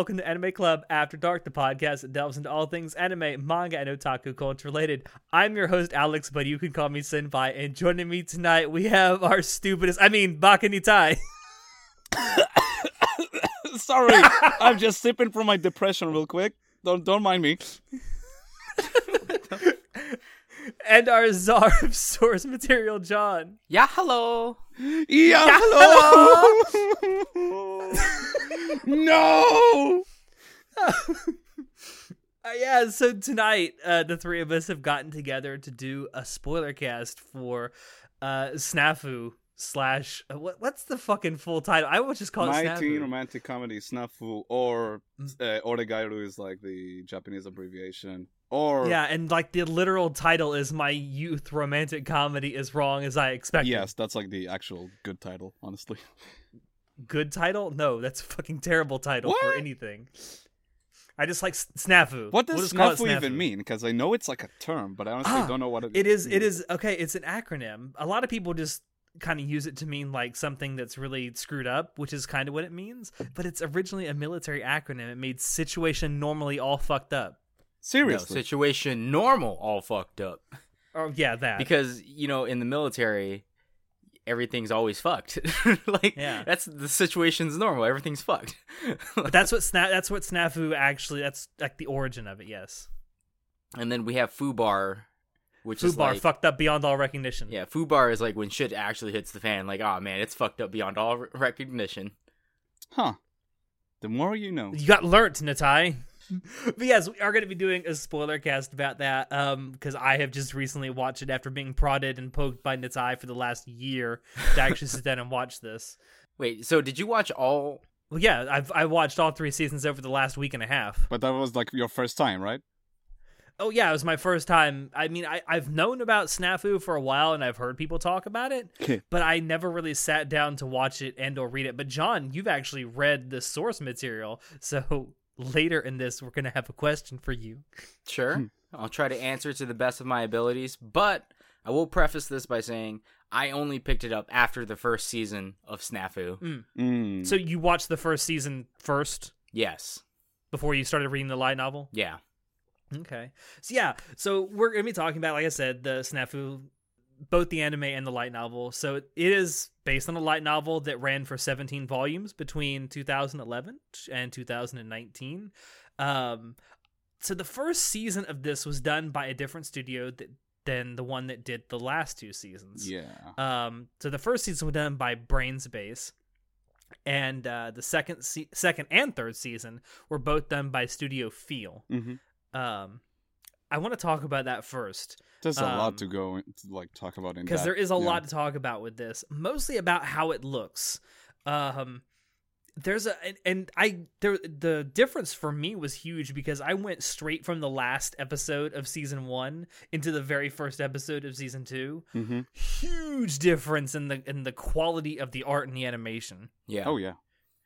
Hello, everyone, and welcome to Anime Club After Dark, the podcast that delves into all things anime, manga, and otaku culture related. I'm your host, Alex, but you can call me Senpai. And joining me tonight, we have our stupidest, I mean, Bakanitai. Sorry, I'm just sipping from my depression real quick. Don't don't mind me. and our czar of source material, John. Yeah, hello. Yeah, hello. no. Uh, yeah, so tonight uh, the three of us have gotten together to do a spoiler cast for uh, Snafu slash uh, what, what's the fucking full title? I would just call it My Snafu. teen romantic comedy Snafu or uh, Oregairu is like the Japanese abbreviation. Or Yeah, and like the literal title is my youth romantic comedy is wrong as I expected. yes, that's like the actual good title, honestly. Good title? No, that's a fucking terrible title for anything. I just like snafu. What We'll does call it snafu even mean? Because I know it's like a term, but I honestly Ah, don't know what it It is. Means. is okay. It's an acronym. A lot of people just kind of use it to mean like something that's really screwed up, which is kind of what it means. But it's originally a military acronym. It made situation normally all fucked up. No, Seriously. situation normal, all fucked up. Oh yeah, that. Because, you know, in the military, everything's always fucked. like, Yeah. that's the situation's normal. Everything's fucked. but that's what sna- That's what snafu actually. That's like the origin of it. Yes. and then we have Fubar, which is Fubar like. fucked up beyond all recognition. Yeah, Fubar is like when shit actually hits the fan. Like, oh man, it's fucked up beyond all re- recognition. huh. The more you know. You got learnt, Natai. but yes, we are going to be doing a spoiler cast about that um because I have just recently watched it after being prodded and poked by Natai for the last year to actually sit down and watch this. Wait, so did you watch all? Well, yeah, I've I watched all three seasons over the last week and a half. But that was like your first time, right? Oh yeah, it was my first time. I mean, I I've known about Snafu for a while and I've heard people talk about it, but I never really sat down to watch it and or read it. But John, you've actually read the source material, so later in this we're gonna have a question for you. Sure. I'll try to answer to the best of my abilities, but I will preface this by saying I only picked it up after the first season of Snafu. Mm. So you watched the first season first Yes. before you started reading the light novel? Yeah. Okay. So yeah, so we're gonna be talking about, like I said, the Snafu, both the anime and the light novel. So it is based on a light novel that ran for 17 volumes between 2011 and 2019. Um, so the first season of this was done by a different studio that, than the one that did the last two seasons. yeah. Um, so the first season was done by Brain's Base, and uh, the second se- second and third season were both done by Studio Feel. hmm Um, I want to talk about that first There's a Um, lot to go to like talk about in because there is a yeah. lot to talk about with this. Mostly about how it looks. Um, there's a and, and I there the difference for me was huge because I went straight from the last episode of season one into the very first episode of season two. mm-hmm. Huge difference in the in the quality of the art and the animation. Yeah. Oh yeah.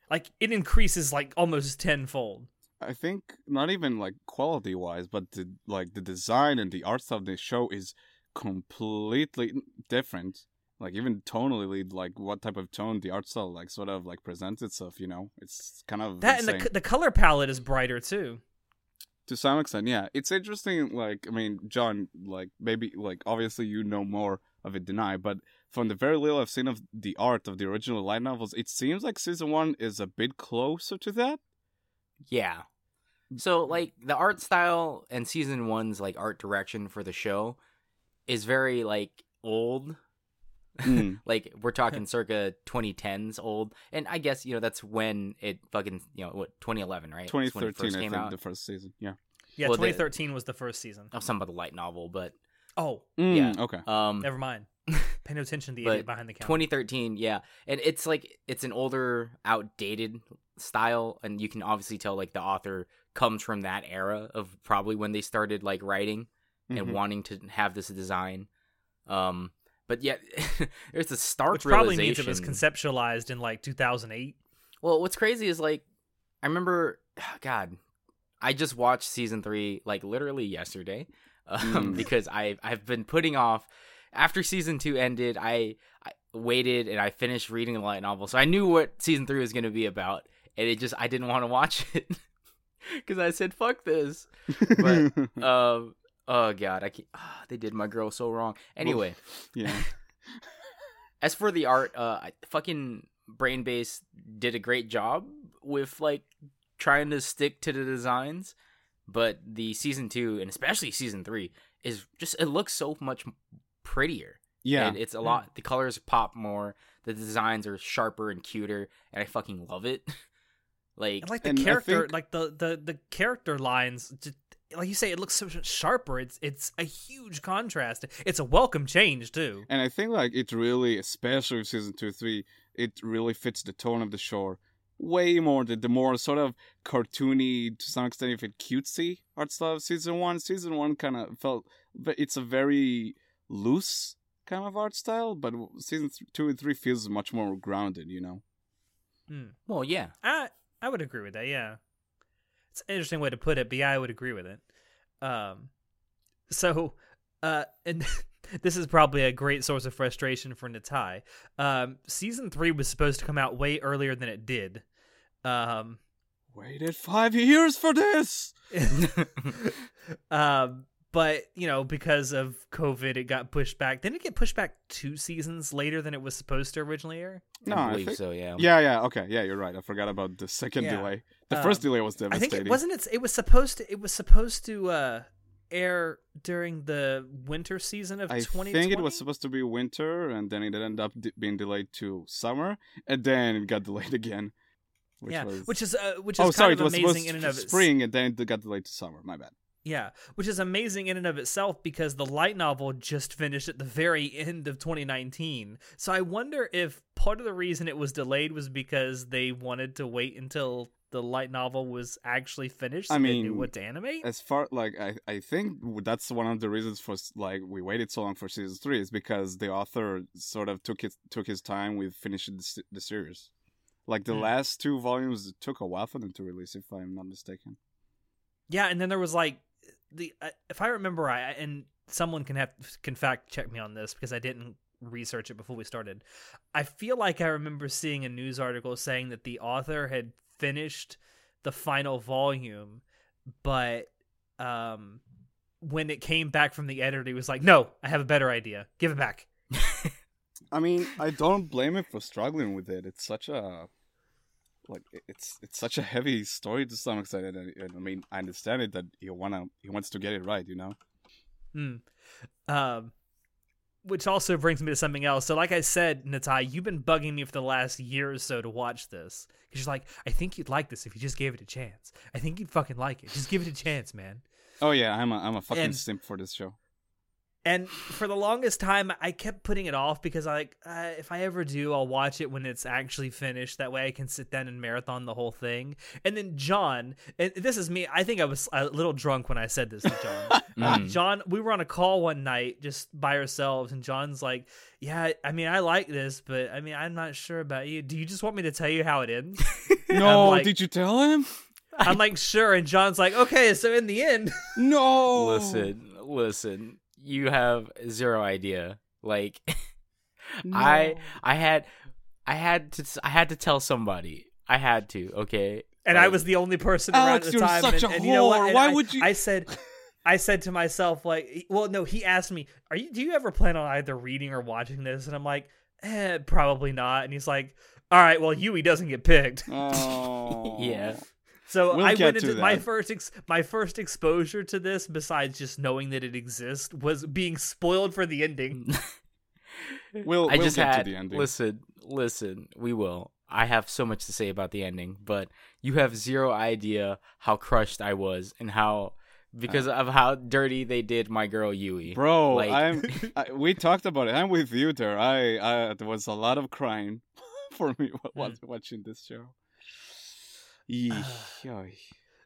Like it increases like almost tenfold. I think not even like quality wise, but the like the design and the art style of the show is completely different. Like even tonally, like what type of tone the art style like sort of like presents itself. You know, it's kind of That and the the color palette is brighter too. to some extent. Yeah, it's interesting. Like I mean, John, like maybe like obviously you know more of it than I, but from the very little I've seen of the art of the original light novels, it seems like season one is a bit closer to that. Yeah. So like the art style and season one's like art direction for the show is very like old. Mm. like we're talking circa 2010s old, and I guess you know that's when it fucking you know what 2011 right? That's when it 2013, first I came think, out. the first season. Yeah. Yeah, Well, the- 2013 was the first season. Oh, some about the light novel, but Oh, Yeah. Mm, Okay. um, never mind. Pay no attention to the But idiot behind the counter. 2013 yeah and it's like it's an older outdated style and you can obviously tell like the author comes from that era of probably when they started like writing and Mhm. wanting to have this design um but yeah there's a stark which probably means realization it was conceptualized in like 2008. well what's crazy is like i remember god i just watched season three like literally yesterday um, Mm. because i i've been putting off after season two ended I, I waited and i finished reading the light novel so i knew what season three was going to be about and it just I didn't want to watch it because I said fuck this. But um, oh god, I can't, ah, they did my girl so wrong. Anyway, yeah. as for the art, uh, I- fucking Brain's Base did a great job with like trying to stick to the designs, but the season two and especially season three is just it looks so much prettier. Yeah. and it's a lot. The colors pop more. The designs are sharper and cuter, and I fucking love it. Like, And like the And character, think- like the the the character lines, just, like you say, it looks so much sharper. It's it's a huge contrast. It's a welcome change too. And I think like it really, especially with season two, three, it really fits the tone of the show way more than the more sort of cartoony to some extent, if it cutesy art style of season one. Season one kind of felt ve- it's a very loose kind of art style, but season th- two and three feels much more grounded. You know? Hmm. well, yeah, I I would agree with that. Yeah, it's an interesting way to put it, but yeah, I would agree with it. Um, so, uh, and this is probably a great source of frustration for Natai. Um, season three was supposed to come out way earlier than it did. Um, Waited five years for this. um, but you know, because of COVID, it got pushed back. Didn't it get pushed back two seasons later than it was supposed to originally air? No, I I believe think- so. Yeah, Yeah, yeah, okay, yeah, you're right. I forgot about the second Yeah. delay. The Um, first delay was I devastating. think it wasn't. It. It was supposed to. It was supposed to uh, air during the winter season of I 2020. think it was supposed to be winter, and then it ended up d- being delayed to summer, and then it got delayed again. Which yeah, was... which is uh, which is oh, kind sorry, of it was amazing in and of spring, and then it got delayed to summer. My bad. Yeah, which is amazing in and of itself because the light novel just finished at the very end of 2019. So I wonder if part of the reason it was delayed was because they wanted to wait until the light novel was actually finished. So I they knew mean, what to animate. As far like I, I think that's one of the reasons for like we waited so long for season three is because the author sort of took his took his time with finishing the, the series. Like the Hmm. last two volumes it took a while for them to release, if I'm not mistaken. Yeah, and then there was like the uh, if I remember right, and someone can have can fact check me on this because I didn't research it before we started. I feel like I remember seeing a news article saying that the author had finished the final volume, but um when it came back from the editor, he was like, "No, I have a better idea. Give it back." I mean, I don't blame him for struggling with it. It's such a like it's it's such a heavy story to some extent, and, and I mean, I understand it that he wanna he wants to get it right, you know. Hmm. Um, which also brings me to something else. So, like I said, Natai, you've been bugging me for the last year or so to watch this because you're like, I think you'd like this if you just gave it a chance. I think you'd fucking like it. Just give it a chance, man. Oh yeah, I'm a I'm a fucking And- simp for this show. And for the longest time, I kept putting it off because I like, uh, if I ever do, I'll watch it when it's actually finished. That way, I can sit down and marathon the whole thing. And then John, and this is me. I think I was a little drunk when I said this to John. Uh, Mm. John, we were on a call one night just by ourselves, and John's like, "Yeah, I mean, I like this, but I mean, I'm not sure about you. Do you just want me to tell you how it ends?" No, like- did you tell him? I'm like, "Sure," and John's like, "Okay, so in the end, No. Listen, listen. You have zero idea. Like, No. I, I had, I had to, I had to tell somebody. I had to. Okay. and I was the only person around Alex, at the you're time. such and, a and you know what? whore. And Why I- would you- I said, I said to myself, like, well, no. He asked me, "Are you? Do you ever plan on either reading or watching this?" And I'm like, eh, probably not. And he's like, "All right, well, Yui doesn't get picked." Oh. Yeah. So We'll I get went to into my first ex- my first exposure to this, besides just knowing that it exists, was being spoiled for the ending. We'll, I we'll just get had to the ending. listen, listen. We will. I have so much to say about the ending, but you have zero idea how crushed I was and how because of how dirty they did my girl Yui. Bro, Like- I'm. I, we talked about it. I'm with you there. I, I there was a lot of crying for me wa- wa- Hmm. watching this show.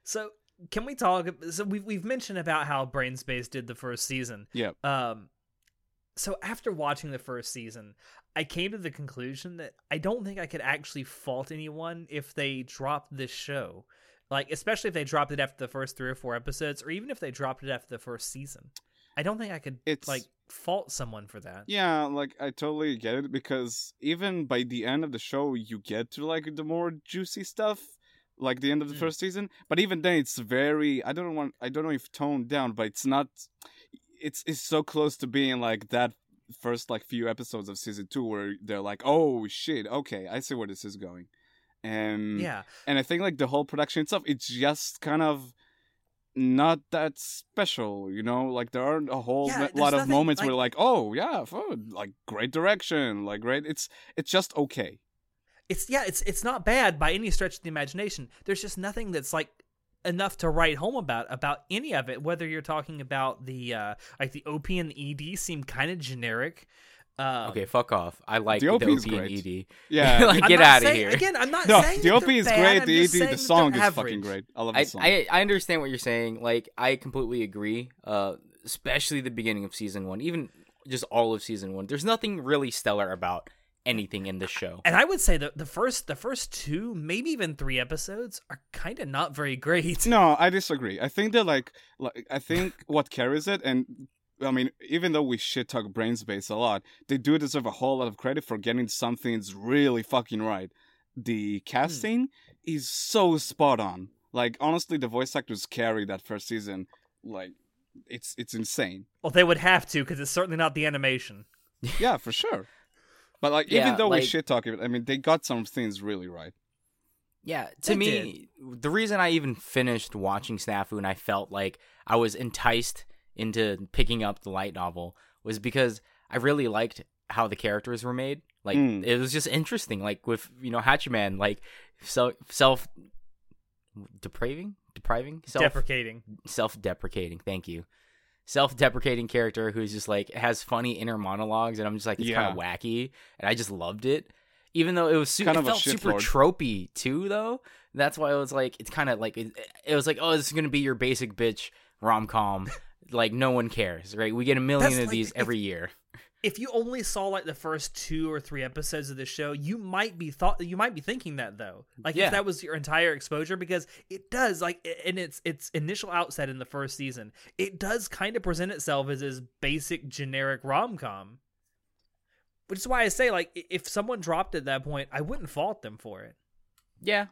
So can we talk? So we've we've mentioned about how Brain's Base did the first season. Yeah. Um, so after watching the first season, I came to the conclusion that I don't think I could actually fault anyone if they dropped this show. Like, especially if they dropped it after the first three or four episodes, or even if they dropped it after the first season. I don't think I could It's- like fault someone for that. Yeah, like I totally get it because even by the end of the show, you get to like the more juicy stuff. Like the end of the Mm. first season. But even then, it's very I don't want I don't know if toned down, but it's not. It's it's so close to being like that first like few episodes of season two where they're like, oh shit, okay, I see where this is going, and Yeah. and I think like the whole production itself, it's just kind of not that special, you know. Like there aren't a whole Yeah, lot of nothing, moments where like- like, oh yeah, food, like great direction, like great. It's it's just okay. It's yeah, it's it's not bad by any stretch of the imagination. There's just nothing that's like enough to write home about about any of it. Whether you're talking about the uh like the OP and the ED seem kind of generic. Um, Okay, fuck off. I like The the OP OP, and great. ED. Yeah. like get out of here. Again, I'm not no, saying the OP they're is bad, great. I'm The ED, the song they're is fucking great. I love I, the song. I I understand what you're saying. Like I completely agree. Uh, especially the beginning of season one, even just all of season one. There's nothing really stellar about anything in this show. And I would say that the first the first two, maybe even three episodes are kind of not very great. No, I disagree. I think that like, like I think what carries it, and I mean, even though we shit talk Brain's Base a lot, they do deserve a whole lot of credit for getting some things really fucking right. The casting hmm. is so spot on. Like honestly, the voice actors carry that first season. Like it's it's insane. Well, they would have to because it's certainly not the animation. Yeah, for sure. But like, Yeah, even though we like- shit talk it, I mean, they got some things really right. Yeah, to They me, the reason I even finished watching Snafu and I felt like I was enticed into picking up the light novel was because I really liked how the characters were made. Like Mm. it was just interesting. Like with you know Hachiman, like so self depraving, depriving, self Deprecating. self-deprecating. Thank you. Self-deprecating character who's just like has funny inner monologues, and I'm just like it's kind of wacky, and I just loved it. Even though it was su- Kind it of felt super shitlord. tropey too, though. That's why I was like, it's kind of like it, it was like, oh, this is gonna be your basic bitch rom com. like no one cares, right? We get a million That's of like- these every year. If you only saw like the first two or three episodes of the show, you might be thought you might be thinking that though. Like Yeah. if that was your entire exposure, because it does like in its its initial outset in the first season, it does kind of present itself as this basic generic rom com. Which is why I say like if someone dropped at that point, I wouldn't fault them for it. Yeah,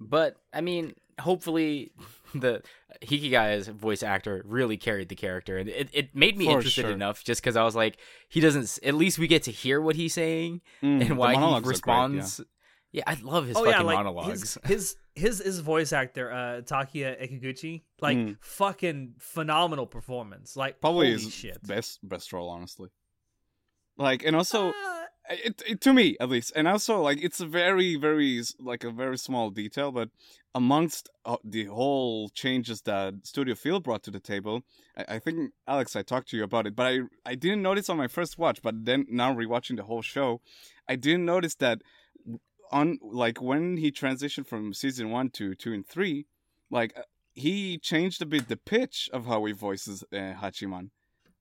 but I mean, hopefully the Hikigaya's voice actor really carried the character, and it, it made me For interested sure. enough just because I was like, he doesn't. At least we get to hear what he's saying Mm, and why he monologues are great, responds. yeah. I love his oh fucking yeah, like monologues. His, his his his voice actor, uh, Takuya Eguchi, like Mm. fucking phenomenal performance. Like Probably holy his shit. best best role, honestly. Like, and also, Uh, it, it to me at least, and also like it's a very very like a very small detail, but amongst uh, the whole changes that Studio Feel brought to the table, I, I think Alex, I talked to you about it, but I I didn't notice on my first watch, but then now rewatching the whole show, I didn't notice that on like when he transitioned from season one to two and three, like uh, he changed a bit the pitch of how he voices uh, Hachiman.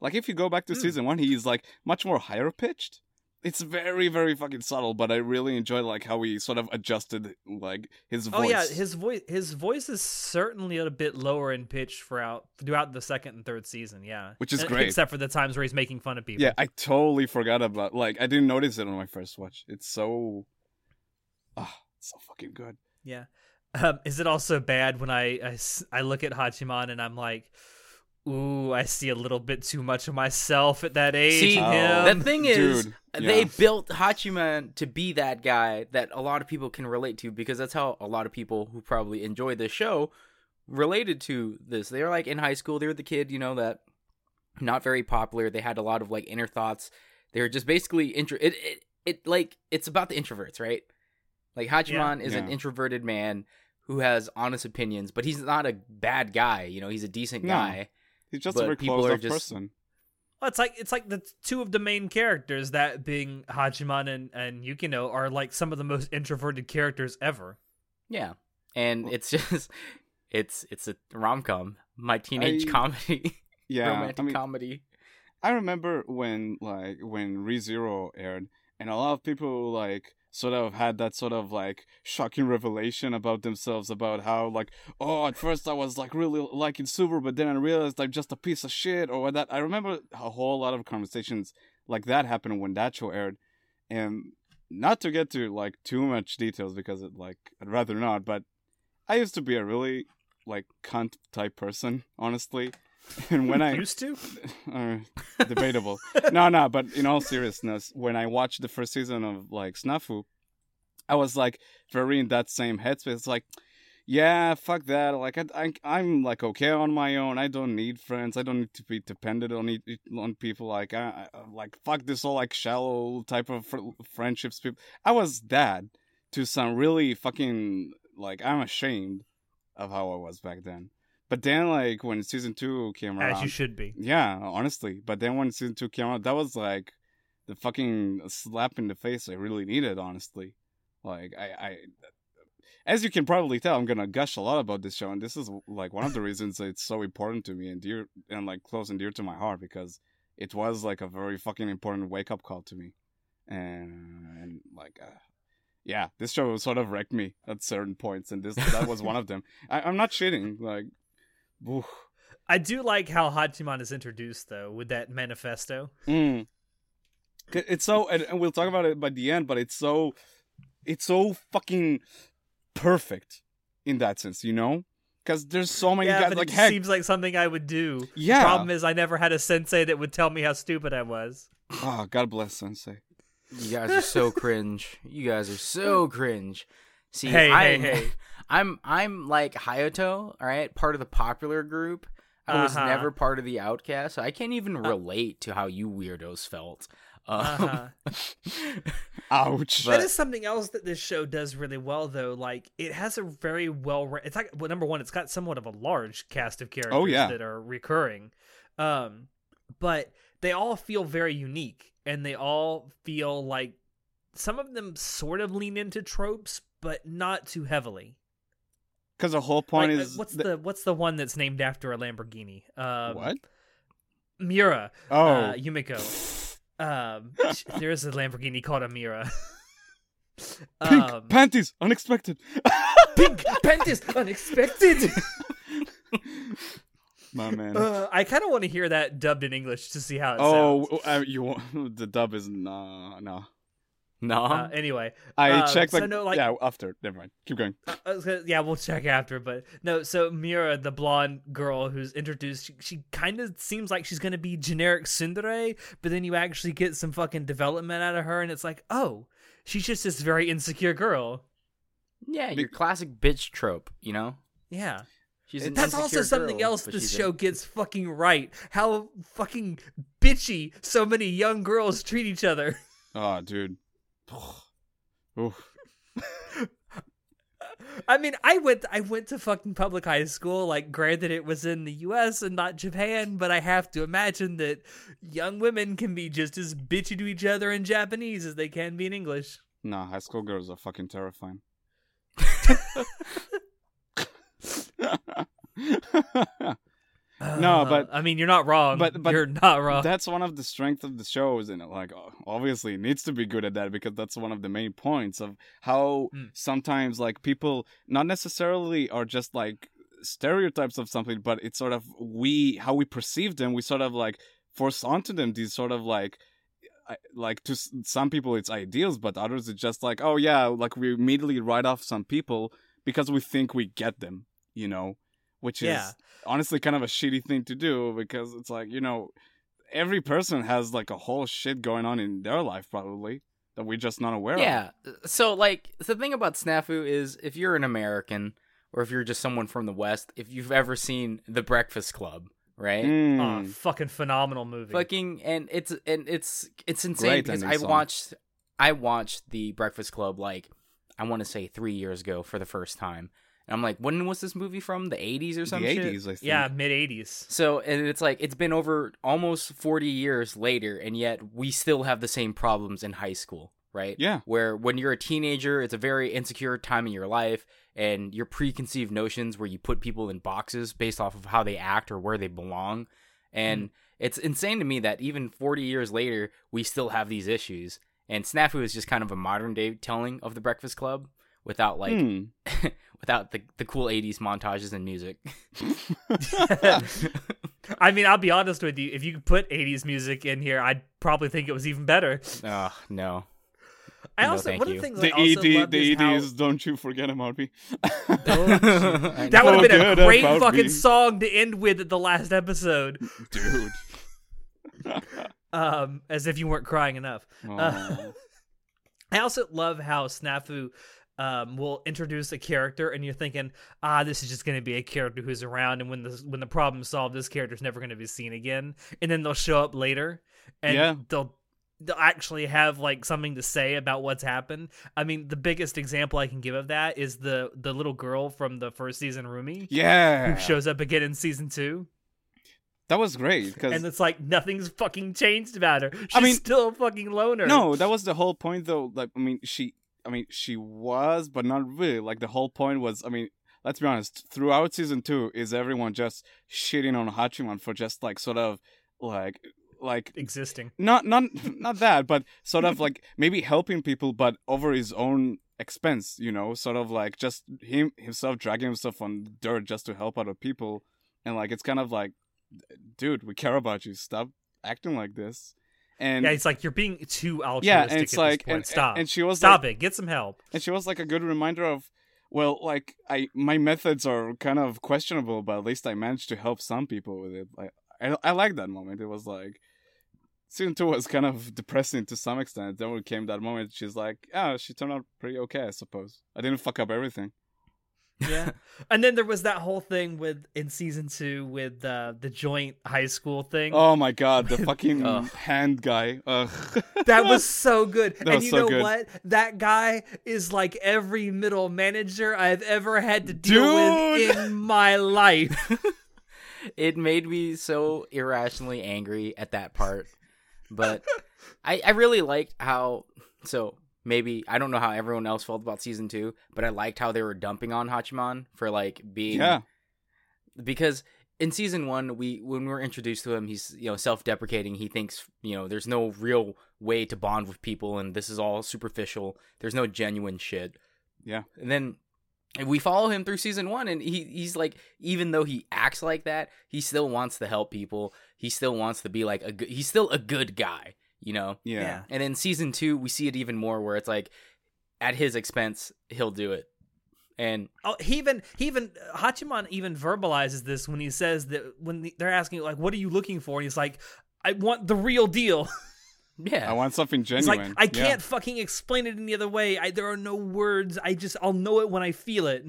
Like if you go back to Hmm. season one, he's like much more higher pitched. It's very, very fucking subtle, but I really enjoy like how he sort of adjusted like his voice. Oh yeah, his voice his voice is certainly a bit lower in pitch throughout throughout the second and third season. Yeah, Which is great. except for the times where he's making fun of people. Yeah, I totally forgot about like I didn't notice it on my first watch. It's so ah, it's so fucking good. yeah. Um, is it also bad when I, I i look at Hachiman and I'm like, ooh, I see a little bit too much of myself at that age. See, Oh, him. the thing is, dude, they yeah. built Hachiman to be that guy that a lot of people can relate to because that's how a lot of people who probably enjoy this show related to this. They were like in high school, they were the kid, you know, that not very popular. They had a lot of like inner thoughts. They were just basically intro. It, it it like it's about the introverts, right? Like Hachiman is an introverted man who has honest opinions, but he's not a bad guy. You know, he's a decent No. guy. He's just But a very people closed are off just- person. Well, it's like it's like the two of the main characters, that being Hachiman and and Yukino, are like some of the most introverted characters ever. Yeah, and Well- it's just it's it's a rom com, my teenage I- comedy, Yeah, romantic I mean, comedy. I remember when like when ReZero aired, and a lot of people like sort of had that sort of like shocking revelation about themselves about how like oh at first I was like really liking Subaru, but then I realized I'm just a piece of shit or that. I remember a whole lot of conversations like that happened when that show aired, and not to get to like too much details because it like I'd rather not, but I used to be a really like cunt type person, honestly. And when I used to, uh, debatable. no, no, but in all seriousness, when I watched the first season of like Snafu, I was like very in that same headspace. It's like, yeah, fuck that. Like I, I, I'm like okay on my own. I don't need friends. I don't need to be dependent on it, on people. Like I, I like fuck this all like shallow type of fr- friendships. People. I was that to some really fucking like I'm ashamed of how I was back then. But then, like when season two came around, as you should be. yeah, honestly. But then when season two came out, that was like the fucking slap in the face I really needed, honestly. Like I, I as you can probably tell, I'm gonna gush a lot about this show, and this is like one of the reasons it's so important to me and dear and like close and dear to my heart because it was like a very fucking important wake up call to me, and and like. Uh, yeah, this show sort of wrecked me at certain points, and this that was one of them. I, I'm not shitting. Like, oof. I do like how Hachiman is introduced though with that manifesto. Mm. It's so, and, and we'll talk about it by the end, but it's so, it's so fucking perfect in that sense, you know? Because there's so many yeah, guys but like it heck, seems like something I would do. yeah. Problem is, I never had a sensei that would tell me how stupid I was. oh, God bless Sensei. You guys are so cringe. You guys are so cringe. See, Hey, I'm, hey, hey. I'm I'm like Hayato, all right, part of the popular group. I was Uh-huh. never part of the outcast, so I can't even relate to how you weirdos felt. Um, Uh-huh. Ouch. But- that is something else that this show does really well, though. Like it has a very well. Re- it's like well, number one, it's got somewhat of a large cast of characters Oh, yeah. that are recurring, um, but they all feel very unique, and they all feel like some of them sort of lean into tropes, but not too heavily. Because the whole point Like, uh, is what's that- the what's the one that's named after a Lamborghini? Um, what? Miura. Oh, uh, Yumiko. Um, there is a Lamborghini called a Miura. pink um, panties, unexpected. pink panties, unexpected. My man. Uh, I kind of want to hear that dubbed in English to see how it oh, sounds. uh, you want- the dub is no, no. No, Uh, anyway, I Um, checked so like, no, like- yeah after. Never mind. Keep going. I was gonna, yeah, we'll check after, but no. So Miura, the blonde girl who's introduced, she, she kind of seems like she's gonna be generic Tsundere, but then you actually get some fucking development out of her, and it's like, oh, she's just this very insecure girl. yeah, Be- your classic bitch trope. You know, Yeah. she's an That's also something girl, else but this she's a- show gets fucking right. How fucking bitchy so many young girls treat each other. Oh, dude. Oof. I mean, I went I went to fucking public high school. Like, granted, it was in the U.S. and not Japan, but I have to imagine that young women can be just as bitchy to each other in Japanese as they can be in English. Nah, high school girls are fucking terrifying. No, Uh, but- I mean, you're not wrong. but- but you're not wrong. that's one of the strengths of the show, isn't it? Like, obviously, it needs to be good at that because that's one of the main points of how Mm. sometimes, like, people not necessarily are just like stereotypes of something, but it's sort of we how we perceive them. We sort of like force onto them these sort of like. I- Like to s- some people, it's ideals, but others it's just like, oh yeah, like we immediately write off some people because we think we get them, you know, which is honestly kind of a shitty thing to do because it's like you know every person has like a whole shit going on in their life probably that we're just not aware of. Yeah. So like the thing about Snafu is if you're an American or if you're just someone from the West, if you've ever seen The Breakfast Club, right? Mm. Oh, fucking phenomenal movie. Fucking and it's and it's it's insane Great because I song. watched I watched The Breakfast Club like I want to say 3 years ago for the first time. And I'm like, when was this movie from? The 80s or the some shit? 80s, I think. yeah, mid '80s. So, and it's like it's been over almost 40 years later, and yet we still have the same problems in high school, right? Yeah. Where when you're a teenager, it's a very insecure time in your life, and your preconceived notions where you put people in boxes based off of how they act or where they belong. And mm. it's insane to me that even 40 years later, we still have these issues. And Snafu is just kind of a modern day telling of the Breakfast Club without like Hmm. without the the cool 80s montages and music. I mean, I'll be honest with you. If you could put '80s music in here, I'd probably think it was even better. oh, no. I No, also thank one you. of the things The I also ED, loved the is ED how, is "Don't you forget about me." I that would have been a great fucking me. song to end with at the last episode. dude. Um, as if you weren't crying enough. Oh. I also love how Snafu um, will introduce a character, and you're thinking, ah, this is just going to be a character who's around, and when the when the problem's solved, this character's never going to be seen again. And then they'll show up later, and Yeah. they'll they'll actually have like something to say about what's happened. I mean, the biggest example I can give of that is the the little girl from the first season, Rumi, yeah, who shows up again in season two, that was great because and it's like nothing's fucking changed about her. She's I mean- still a fucking loner. no, that was the whole point though. Like, I mean, she, I mean, she was, but not really. Like the whole point was, I mean, let's be honest. Throughout season two, is everyone just shitting on Hachiman for just like sort of like like existing. not not not that, but sort of like maybe helping people, but over his own expense. You know, sort of like just him himself dragging himself on dirt just to help other people, and like it's kind of like, dude, we care about you. Stop acting like this. And Yeah, it's like you're being too altruistic. yeah, and it's like and, stop, and she was stop like, it, get some help. and she was like a good reminder of well like i my methods are kind of questionable but at least i managed to help some people with it. Like i, I like that moment. It was like season two was kind of depressing to some extent. Then when came that moment she's like yeah she turned out pretty okay i suppose. I didn't fuck up everything Yeah, and then there was that whole thing with in season two with uh, the joint high school thing. oh my god the fucking Ugh. hand guy Ugh. That was so good. That and was you so know good. what? That guy is like every middle manager I've ever had to deal with in my life. it made me so irrationally angry at that part. But I, I really liked how so maybe I don't know how everyone else felt about season two, but I liked how they were dumping on Hachiman for like being yeah. because in season one we when we are introduced to him he's you know self-deprecating. He thinks you know there's no real way to bond with people and this is all superficial. There's no genuine shit. Yeah. and then we follow him through season one and he he's like even though he acts like that he still wants to help people. He still wants to be like a good he's still a good guy you know yeah, and in season two we see it even more where it's like at his expense he'll do it and Oh, he even he even Hachiman even verbalizes this when he says that when the, they're asking like, "What are you looking for?" and he's like, "I want the real deal." yeah i want something It's genuine like I can't fucking explain it any other way. I, there are no words. I just I'll know it when I feel it.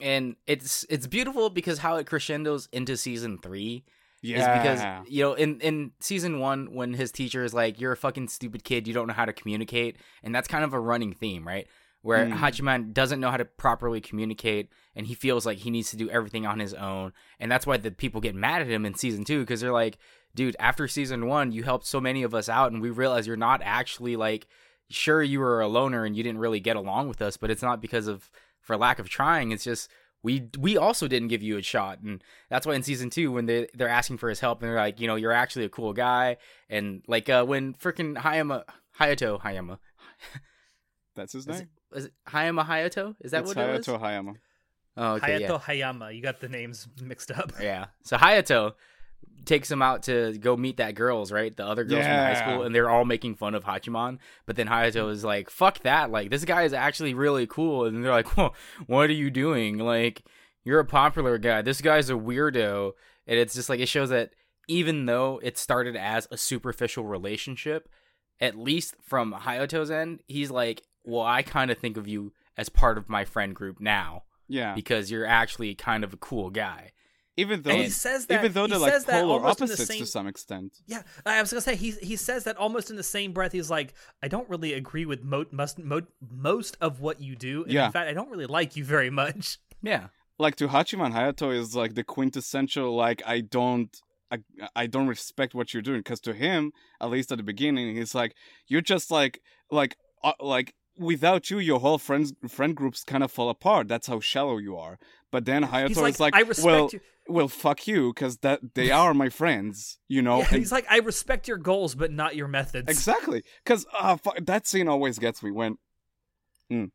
and it's it's beautiful because how it crescendos into season three yeah is because you know in in season one when his teacher is like you're a fucking stupid kid. You don't know how to communicate. And that's kind of a running theme right? Where Mm. Hachiman doesn't know how to properly communicate and he feels like he needs to do everything on his own. And that's why the people get mad at him in season two because they're like dude after season one you helped so many of us out and we realize you're not actually like sure you were a loner and you didn't really get along with us but it's not because of for lack of trying. It's just we we also didn't give you a shot. And that's why in season two when they they're asking for his help and they're like you know you're actually a cool guy. And like uh when freaking hayama hayato hayama. That's his is name. it, is it hayama hayato? Is that it's what it was? Hayato Hayama. oh okay Hayato yeah Hayama. You got the names mixed up. yeah. So hayato takes him out to go meet that girls right? The other girls from high school and they're all making fun of hachiman but then hayato is like fuck that like this guy is actually really cool and they're like well, what are you doing? Like you're a popular guy. This guy's a weirdo and it's just like it shows that even though it started as a superficial relationship at least from hayato's end he's like well i kind of think of you as part of my friend group now Yeah, because you're actually kind of a cool guy even though And he says that even though they're like polar opposites same to some extent. Yeah, I was gonna say he he says that almost in the same breath. He's like, I don't really agree with mo- most mo- most of what you do. And Yeah. in fact, I don't really like you very much. yeah Like to Hachiman Hayato is like the quintessential like I don't I, I don't respect what you're doing because to him at least at the beginning he's like you're just like like uh, like without you your whole friends friend groups kind of fall apart that's how shallow you are but then Hayato like, is like I respect well you. well fuck you because that they are my friends you know Yeah, and- he's like, I respect your goals, but not your methods. Exactly, because uh, fu- that scene always gets me when, Mm.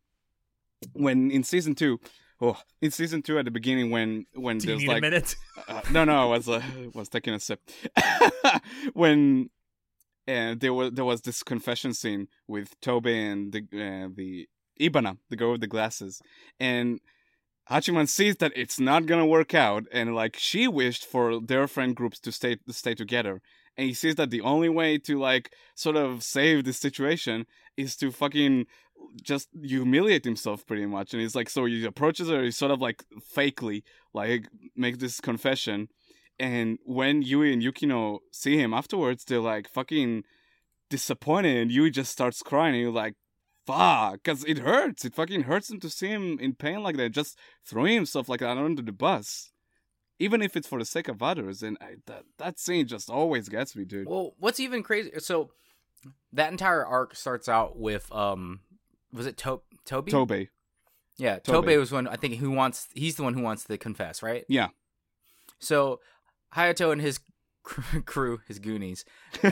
when in season two, oh, in season two at the beginning when when Do you there's need like a minute? uh, no no I was uh, was taking a sip when and there was there was this confession scene with Toby and the uh, the Ebina, the girl with the glasses, and Hachiman sees that it's not gonna work out, and like she wished for their friend groups to stay stay together, and he sees that the only way to like sort of save this situation is to fucking just humiliate himself pretty much, and he's like, so he approaches her, he sort of like fakely like make this confession, and when Yui and Yukino see him afterwards, they're like fucking disappointed, and Yui just starts crying, and you're like fuck, because it hurts. It fucking hurts him to see him in pain like that, just throwing himself like that under the bus, even if it's for the sake of others. And I, that that scene just always gets me, dude. Well, what's even crazy? So that entire arc starts out with um, was it to- Toby? Tobe, Yeah, Tobe. Tobe was one. I think who wants. He's the one who wants to confess, right? yeah, So Hayato and his crew, his Goonies,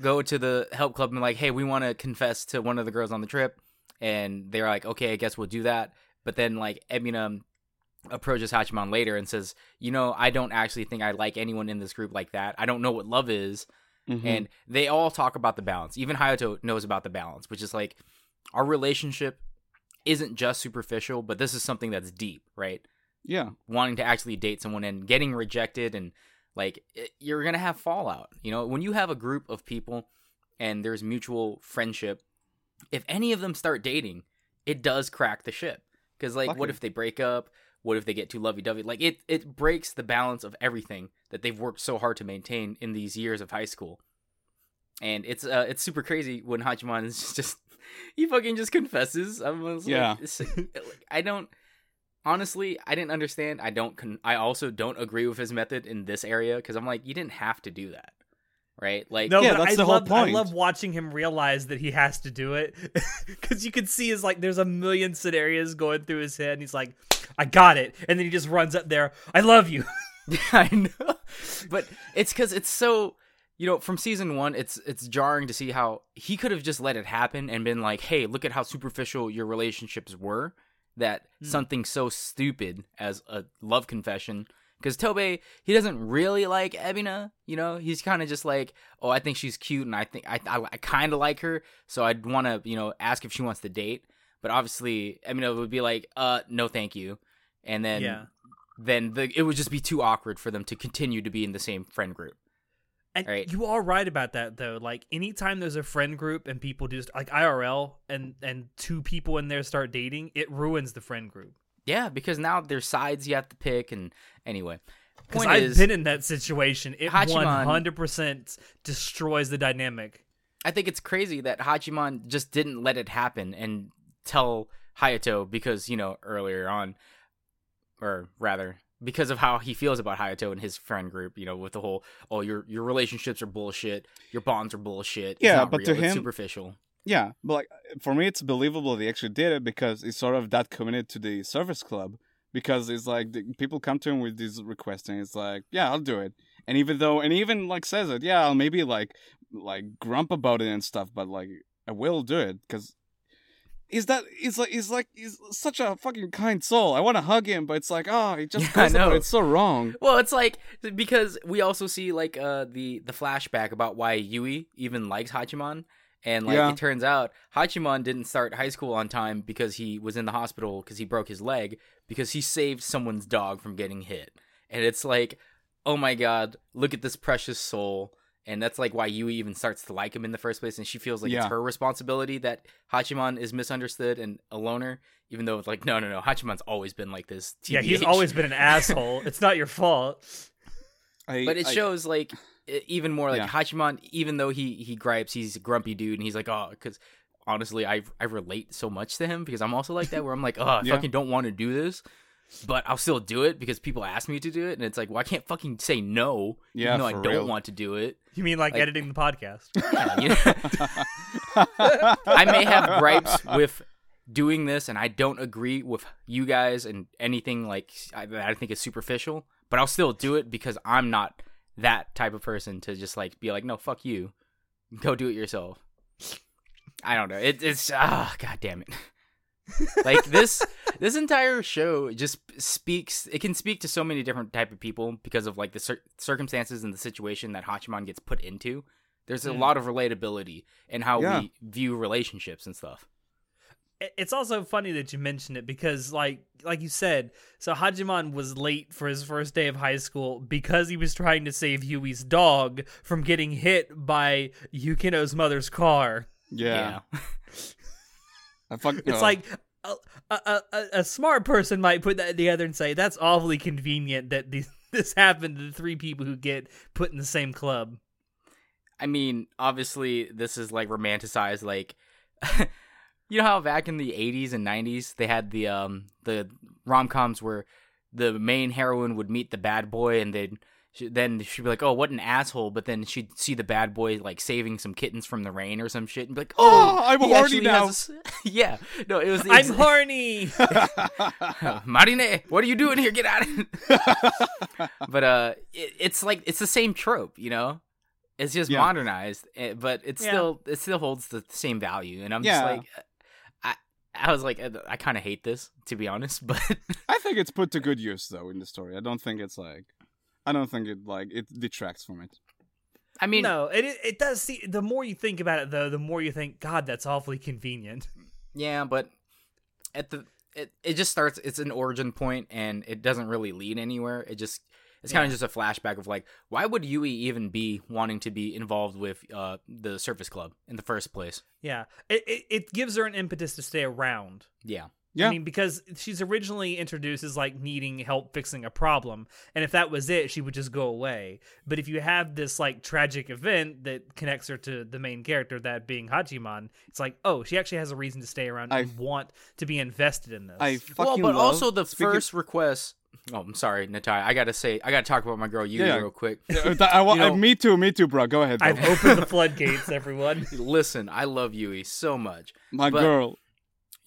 go to the help club and like, hey, we want to confess to one of the girls on the trip, and they're like, okay, I guess we'll do that. But then like Ebina approaches Hachiman later and says, you know, I don't actually think I like anyone in this group like that. I don't know what love is, Mhm. and they all talk about the balance. Even Hayato knows about the balance, which is like our relationship isn't just superficial, but this is something that's deep, right? Yeah, wanting to actually date someone and getting rejected and like it, you're gonna have fallout you know? When you have a group of people and there's mutual friendship if any of them start dating it does crack the ship. Because like what if they break up? What if they get too lovey-dovey? Like it it breaks the balance of everything that they've worked so hard to maintain in these years of high school. And it's uh it's super crazy when hachiman is just he fucking just confesses. I was Yeah. like, like, i don't honestly i didn't understand i don't con- i also don't agree with his method in this area because i'm like you didn't have to do that right like No, Yeah, that's I the whole love I love watching him realize that he has to do it because you can see his like there's a million scenarios going through his head, and he's like, "I got it," and then he just runs up there. I love you. I know, but it's because it's so you know from season one. It's it's jarring to see how he could have just let it happen and been like, "Hey, look at how superficial your relationships were." That Hmm. something so stupid as a love confession. Because Tobe, he doesn't really like Ebina. You know, he's kind of just like, "Oh, I think she's cute, and I think I I, I kind of like her, so I'd want to you know ask if she wants to date." But obviously, Ebina would be like, "Uh, no, thank you," and then yeah, then the, it would just be too awkward for them to continue to be in the same friend group. And Right. you are right about that though. Like anytime there's a friend group and people just like IRL and and two people in there start dating, it ruins the friend group. Yeah, because now there's sides you have to pick, and anyway, Because point I've is, been in that situation. It Hachiman- one hundred percent destroys the dynamic. I think it's crazy that Hachiman just didn't let it happen and tell Hayato because you know earlier on, or rather because of how he feels about Hayato and his friend group. You know, with the whole oh your your relationships are bullshit, your bonds are bullshit. It's Yeah, but real, to it's him- superficial. yeah. But like for me, it's believable they actually did it because he's sort of that committed to the service club. Because it's like the, people come to him with these requests, and it's like, yeah, I'll do it. And even though, and even like says it, yeah, I'll maybe like like grump about it and stuff, but like I will do it because is that he's like he's like he's such a fucking kind soul. I want to hug him, but it's like, oh, he just Yeah, I goes know. it so wrong. Well, it's like because we also see like uh the the flashback about why Yui even likes Hachiman, and like Yeah. it turns out Hachiman didn't start high school on time because he was in the hospital because he broke his leg because he saved someone's dog from getting hit, and it's like, oh my god, look at this precious soul. And that's like why Yui even starts to like him in the first place, and she feels like it's her responsibility that Hachiman is misunderstood and a loner, even though it's like, no, no, no, Hachiman's always been like this. Yeah, he's always been an asshole. It's not your fault. I, but it I- shows like even more like Yeah. Hachiman, even though he he gripes, he's a grumpy dude, and he's like, oh, because honestly, I I relate so much to him because I'm also like that, where I'm like, oh, I Yeah. fucking don't want to do this, but I'll still do it because people ask me to do it, and it's like, well, I can't fucking say no, Yeah, even though I for don't real. want to do it. You mean like, Like- editing the podcast? Yeah, you know? I may have gripes with doing this, and I don't agree with you guys and anything like I, I think is superficial, but I'll still do it because I'm not that type of person to just like be like, no, fuck you, go do it yourself. I don't know. It, it's ah, god damn it. Like this, this entire show just speaks it can speak to so many different type of people because of like the cir- circumstances and the situation that Hachiman gets put into. There's a Mm. lot of relatability in how Yeah. we view relationships and stuff. It's also funny that you mentioned it because, like, like you said, so Hachiman was late for his first day of high school because he was trying to save Yui's dog from getting hit by Yukino's mother's car. Yeah. I fuck. It's uh, like a, a, a, a smart person might put that together and say that's awfully convenient that these, this happened to the three people who get put in the same club. I mean, obviously, this is like romanticized. Like, you know how back in the '80s and '90s they had the um the rom coms where the main heroine would meet the bad boy, and then then she'd be like, "Oh, what an asshole!" But then she'd see the bad boy like saving some kittens from the rain or some shit, and be like, "Oh, Oh, I'm horny now." a yeah, no, it was. The I'm horny. Marine, what are you doing here? Get out of it. but uh, it, it's like it's the same trope, you know. It's just Yeah. modernized, eh, but it Yeah. still it still holds the same value. And I'm Yeah. just like, I I was like, I kind of hate this to be honest, but I think it's put to good use though in the story. I don't think it's like, I don't think it like it detracts from it. I mean, no, it it it does see. The more you think about it, though, the more you think, God, that's awfully convenient. yeah, but at the it it just starts. It's an origin point, and it doesn't really lead anywhere. It just it's kind of just a flashback of like, why would Yui even be wanting to be involved with uh the Service Club in the first place? Yeah, it, it it gives her an impetus to stay around. Yeah. Yeah. I mean, because she's originally introduced as like needing help fixing a problem, and if that was it, she would just go away. But if you have this like tragic event that connects her to the main character, that being Hachiman, it's like, oh, she actually has a reason to stay around I- and want to be invested in this. I fucking well, but love- also the speaking- first request. Oh, I'm sorry, Natai. I gotta say, I gotta talk about my girl Yui Yeah. real quick. Uh, th- I, wa- You know- uh, me too, me too, bro. Go ahead. Bro. I've opened the floodgates, everyone. Listen, I love Yui so much. My but- girl.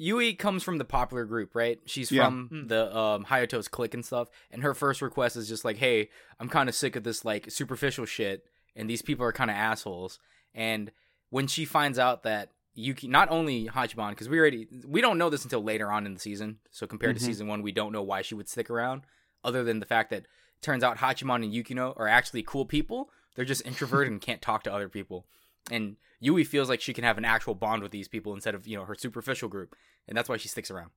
Yui comes from the popular group, right? She's Yeah. from Mm. the um, Hayato's clique and stuff. And her first request is just like, "Hey, I'm kind of sick of this like superficial shit, and these people are kind of assholes." And when she finds out that Yuki, not only Hachiman, because we already we don't know this until later on in the season. So compared Mhm. to season one, we don't know why she would stick around, other than the fact that it turns out Hachiman and Yukino are actually cool people. They're just introverted and can't talk to other people. And Yui feels like she can have an actual bond with these people instead of you know her superficial group, and that's why she sticks around.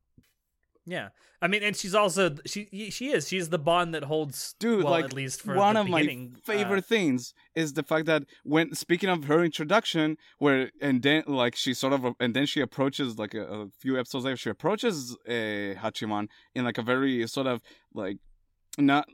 Yeah, I mean, and she's also she she is she's the bond that holds Dude, well, like at least for one the of my favorite uh, things is the fact that when speaking of her introduction, where and then like she sort of and then she approaches like a, a few episodes later, she approaches uh, Hachiman in like a very sort of like not.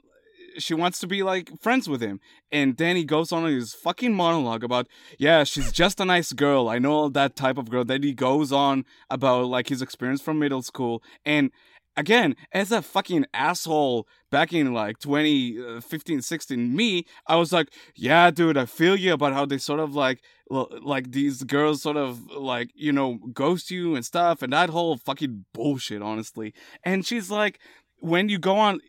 She wants to be like friends with him, and he goes on his fucking monologue about, yeah, she's just a nice girl. I know that type of girl. Then he goes on about like his experience from middle school, and again, as a fucking asshole back in like 2015, uh, 16, me, I was like, yeah, dude, I feel you about how they sort of like, like these girls sort of like, you know, ghost you and stuff, and that whole fucking bullshit, honestly. And she's like, when you go on,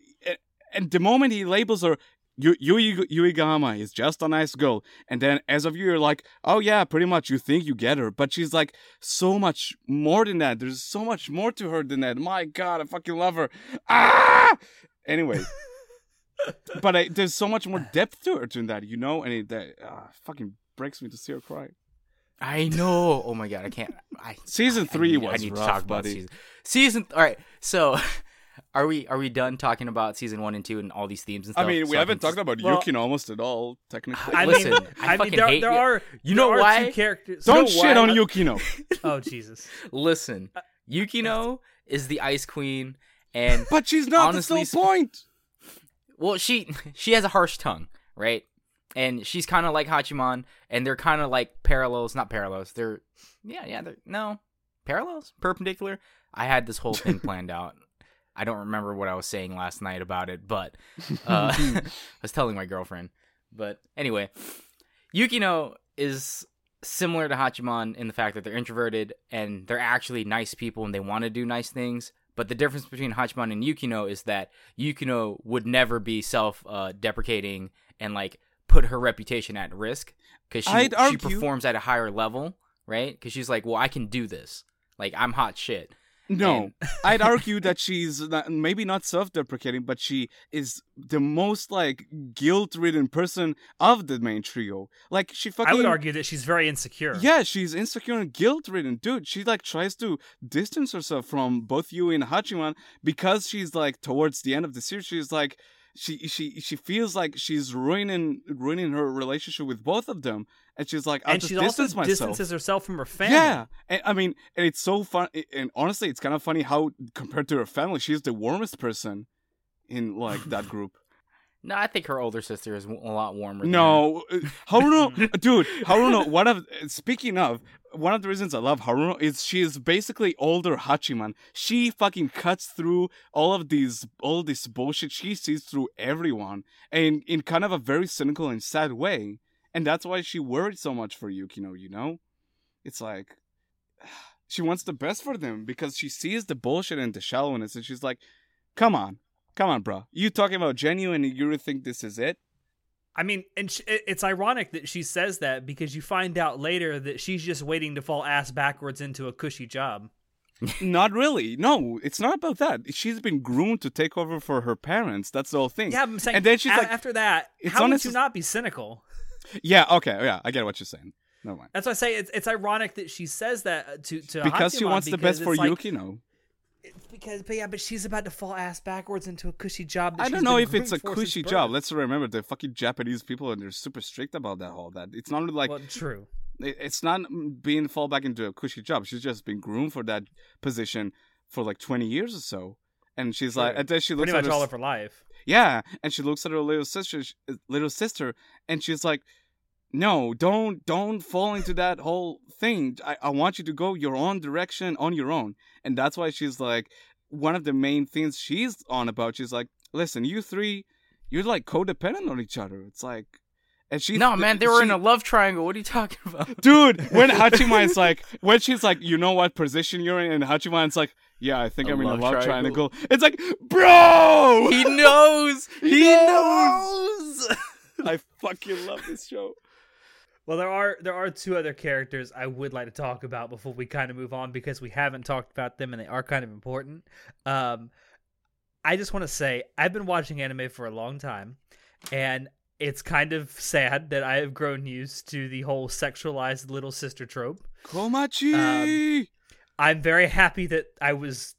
and the moment he labels her, Yu- Yui Yuigahama is just a nice girl. And then as of you, you're like, oh yeah, pretty much you think you get her. But she's like so much more than that. There's so much more to her than that. My God, I fucking love her. Ah! Anyway. but I, there's so much more depth to her than that, you know? And it that, uh, fucking breaks me to see her cry. I know. Oh my god, I can't. I Season I three need- was I need rough, to talk about season. Season. All right. So, are we are we done talking about season one and two and all these themes and stuff? I mean, we can haven't talked just- about well- Yukino almost at all, technically. I Listen, mean, I I, mean, fucking there, hate there you. are You know are why? two characters. Don't you know shit why- on Yukino. Oh Jesus! Listen, Yukino is the Ice Queen, and But she's not. Honestly, That's the whole point. well, she she has a harsh tongue, right? And she's kind of like Hachiman, and they're kind of like parallels, not parallels. They're yeah, yeah, they're no parallels, perpendicular. I had this whole thing planned out. I don't remember what I was saying last night about it, but uh, I was telling my girlfriend. But anyway, Yukino is similar to Hachiman in the fact that they're introverted and they're actually nice people and they want to do nice things. But the difference between Hachiman and Yukino is that Yukino would never be self uh, deprecating and like put her reputation at risk because she, she performs at a higher level, right? Because she's like, well, I can do this. Like, I'm hot shit. No, I'd argue that she's not, maybe not self-deprecating, but she is the most like guilt-ridden person of the main trio. Like she fucking. I would argue that she's very insecure. Yeah, she's insecure and guilt-ridden, dude. She like tries to distance herself from both you and Hachiman because she's like towards the end of the series. She's like. She she she feels like she's ruining ruining her relationship with both of them, and she's like, I'll and just she also distance myself. distances herself from her family. Yeah, and I mean, and it's so fun. And honestly, it's kind of funny how compared to her family, she's the warmest person in like that group. No, I think her older sister is a lot warmer. than her. No, uh, Haruno, dude, Haruno. One of speaking of one of the reasons I love Haruno is she is basically older Hachiman. She fucking cuts through all of these all this bullshit. She sees through everyone, and in kind of a very cynical and sad way. And that's why she worried so much for Yukino. You know, it's like she wants the best for them because she sees the bullshit and the shallowness, and she's like, "Come on, come on, bro. You talking about genuine, and you think this is it?" I mean, and sh- it's ironic that she says that because you find out later that she's just waiting to fall ass backwards into a cushy job. Not really. No, it's not about that. She's been groomed to take over for her parents. That's the whole thing. Yeah, I'm saying. And then she's a- like- after that, it's how would you not be cynical? Yeah. Okay. Yeah. I get what you're saying. Never mind. That's why I say it's it's ironic that she says that uh, to to Because she wants the best for like, Yukino. It's because, but yeah, but she's about to fall ass backwards into a cushy job. I don't know if it's a cushy birth. job. Let's remember the fucking Japanese people and they're super strict about that whole that. It's not like well, true. it's not being fall back into a cushy job. She's just been groomed for that position for like 20 years or so. And she's like, and then she looks Pretty at much her, all of her life. Yeah, and she looks at her little sister, uh, little sister, and she's like, "No, don't, don't fall into that whole thing. I, I want you to go your own direction on your own." And that's why she's like, one of the main things she's on about. She's like, "Listen, you three, you're like codependent on each other. It's like." And she No, man, they were in a love triangle. What are you talking about? Dude, when Hachiman's like, when she's like, you know what position you're in, and Hachiman's like, yeah, I think A I'm in a love love triangle. triangle. It's like, bro, he knows. He, knows. knows. I fucking love this show. Well, there are there are two other characters I would like to talk about before we kind of move on because we haven't talked about them and they are kind of important. Um, I just want to say I've been watching anime for a long time, and it's kind of sad that I have grown used to the whole sexualized little sister trope. Komachi. I'm very happy that I was,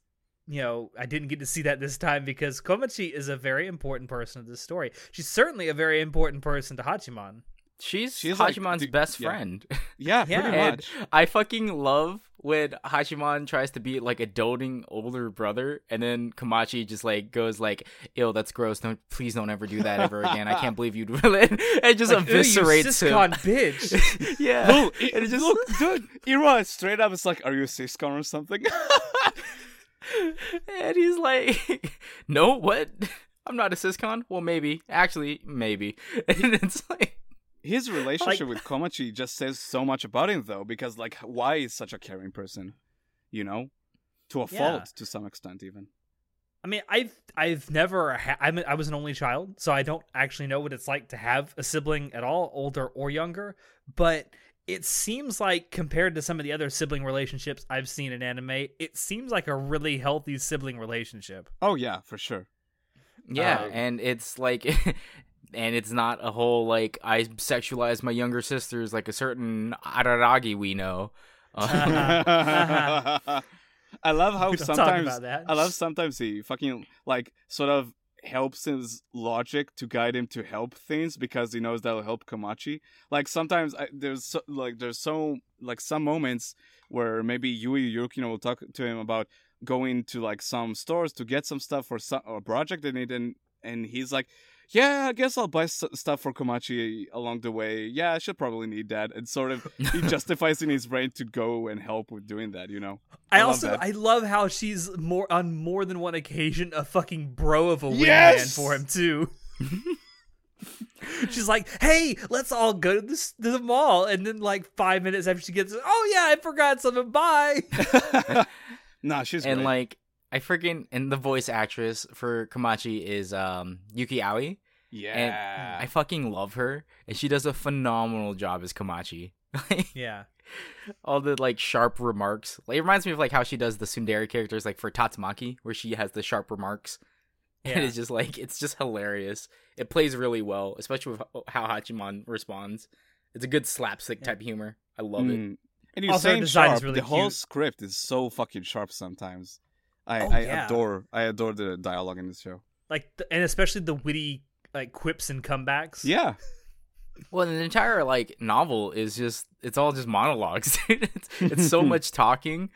you know, I didn't get to see that this time because Komachi is a very important person of this story. She's certainly a very important person to Hachiman. She's, She's like Hachiman's the- best yeah. friend. yeah, Yeah. pretty and much. I fucking love when Hachiman tries to be like a doting older brother, and then Komachi just like goes like, "Ew, that's gross. Don't please don't ever do that ever again. I can't believe you'd and just Like, "Ew, you eviscerates him." bitch. yeah, Look, and it, it just look, dude, Ira straight up is like, are you a siscon or something? and he's like, "No, what? I'm not a siscon. Well, maybe. Actually, maybe." And it's like, His relationship with Komachi just says so much about him, though, because like, why is such a caring person? You know, to a Yeah. fault to some extent, even. I mean, I've I've never ha- I'm, I was an only child, so I don't actually know what it's like to have a sibling at all, older or younger. But it seems like compared to some of the other sibling relationships I've seen in anime, it seems like a really healthy sibling relationship. Oh yeah, for sure. yeah, Uh, and it's like. And it's not a whole like I sexualize my younger sisters like a certain Araragi we know. Uh, I love how We don't talk sometimes about that. I love sometimes he fucking like sort of helps his logic to guide him to help things because he knows that'll help Komachi. Like sometimes I, there's so, like there's so like some moments where maybe Yui Yukino will talk to him about going to like some stores to get some stuff for some a project they need and and he's like yeah, I guess I'll buy s- stuff for Komachi along the way. Yeah, I should probably need that. And sort of he justifies in his brain to go and help with doing that, you know? I, I also that. I love how she's more on more than one occasion a fucking bro of a wingman Yes! for him too. She's like, "Hey, let's all go to the, to the mall," and then like five minutes after she gets, "Oh yeah, I forgot something. Bye." nah, she's and great. like I freaking and the voice actress for Komachi is um Yuki Aoi. yeah. And I fucking love her, and she does a phenomenal job as Komachi. Yeah. all the like sharp remarks. Like, it reminds me of like how she does the tsundere characters, like for Tatsumaki, where she has the sharp remarks. Yeah. And it's just like it's just hilarious. It plays really well, especially with how Hachiman responds. It's a good slapstick type humor. I love it. Mm. And you're Also, saying design is sharp. really the whole script is so fucking sharp sometimes. I, Oh, I yeah. adore I adore the dialogue in this show. Like th- and especially the witty like quips and comebacks. Yeah. Well, the entire like novel is just it's all just monologues. it's, it's so much talking,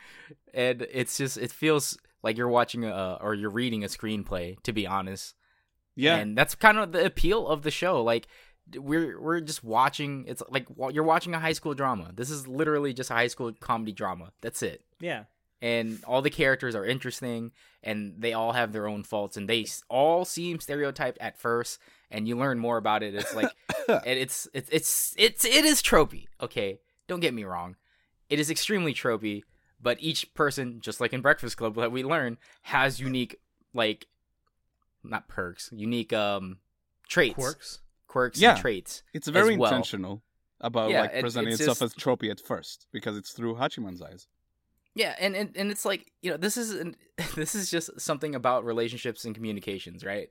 and it's just it feels like you're watching a or you're reading a screenplay. To be honest, Yeah. and that's kind of the appeal of the show. Like we're we're just watching. It's like you're watching a high school drama. This is literally just a high school comedy drama. That's it. Yeah. And all the characters are interesting, and they all have their own faults, and they all seem stereotyped at first. And you learn more about it. It's like and it's it's it's it's it is tropey. Okay, don't get me wrong, it is extremely tropey. But each person, just like in Breakfast Club, that we learn has unique like not perks, unique um traits, Quirks. quirks, Yeah. and traits. It's very well. intentional about Yeah, like it- presenting it's itself just- as tropey at first because it's through Hachiman's eyes. Yeah, and, and and it's like you know this is an, this is just something about relationships and communications, right?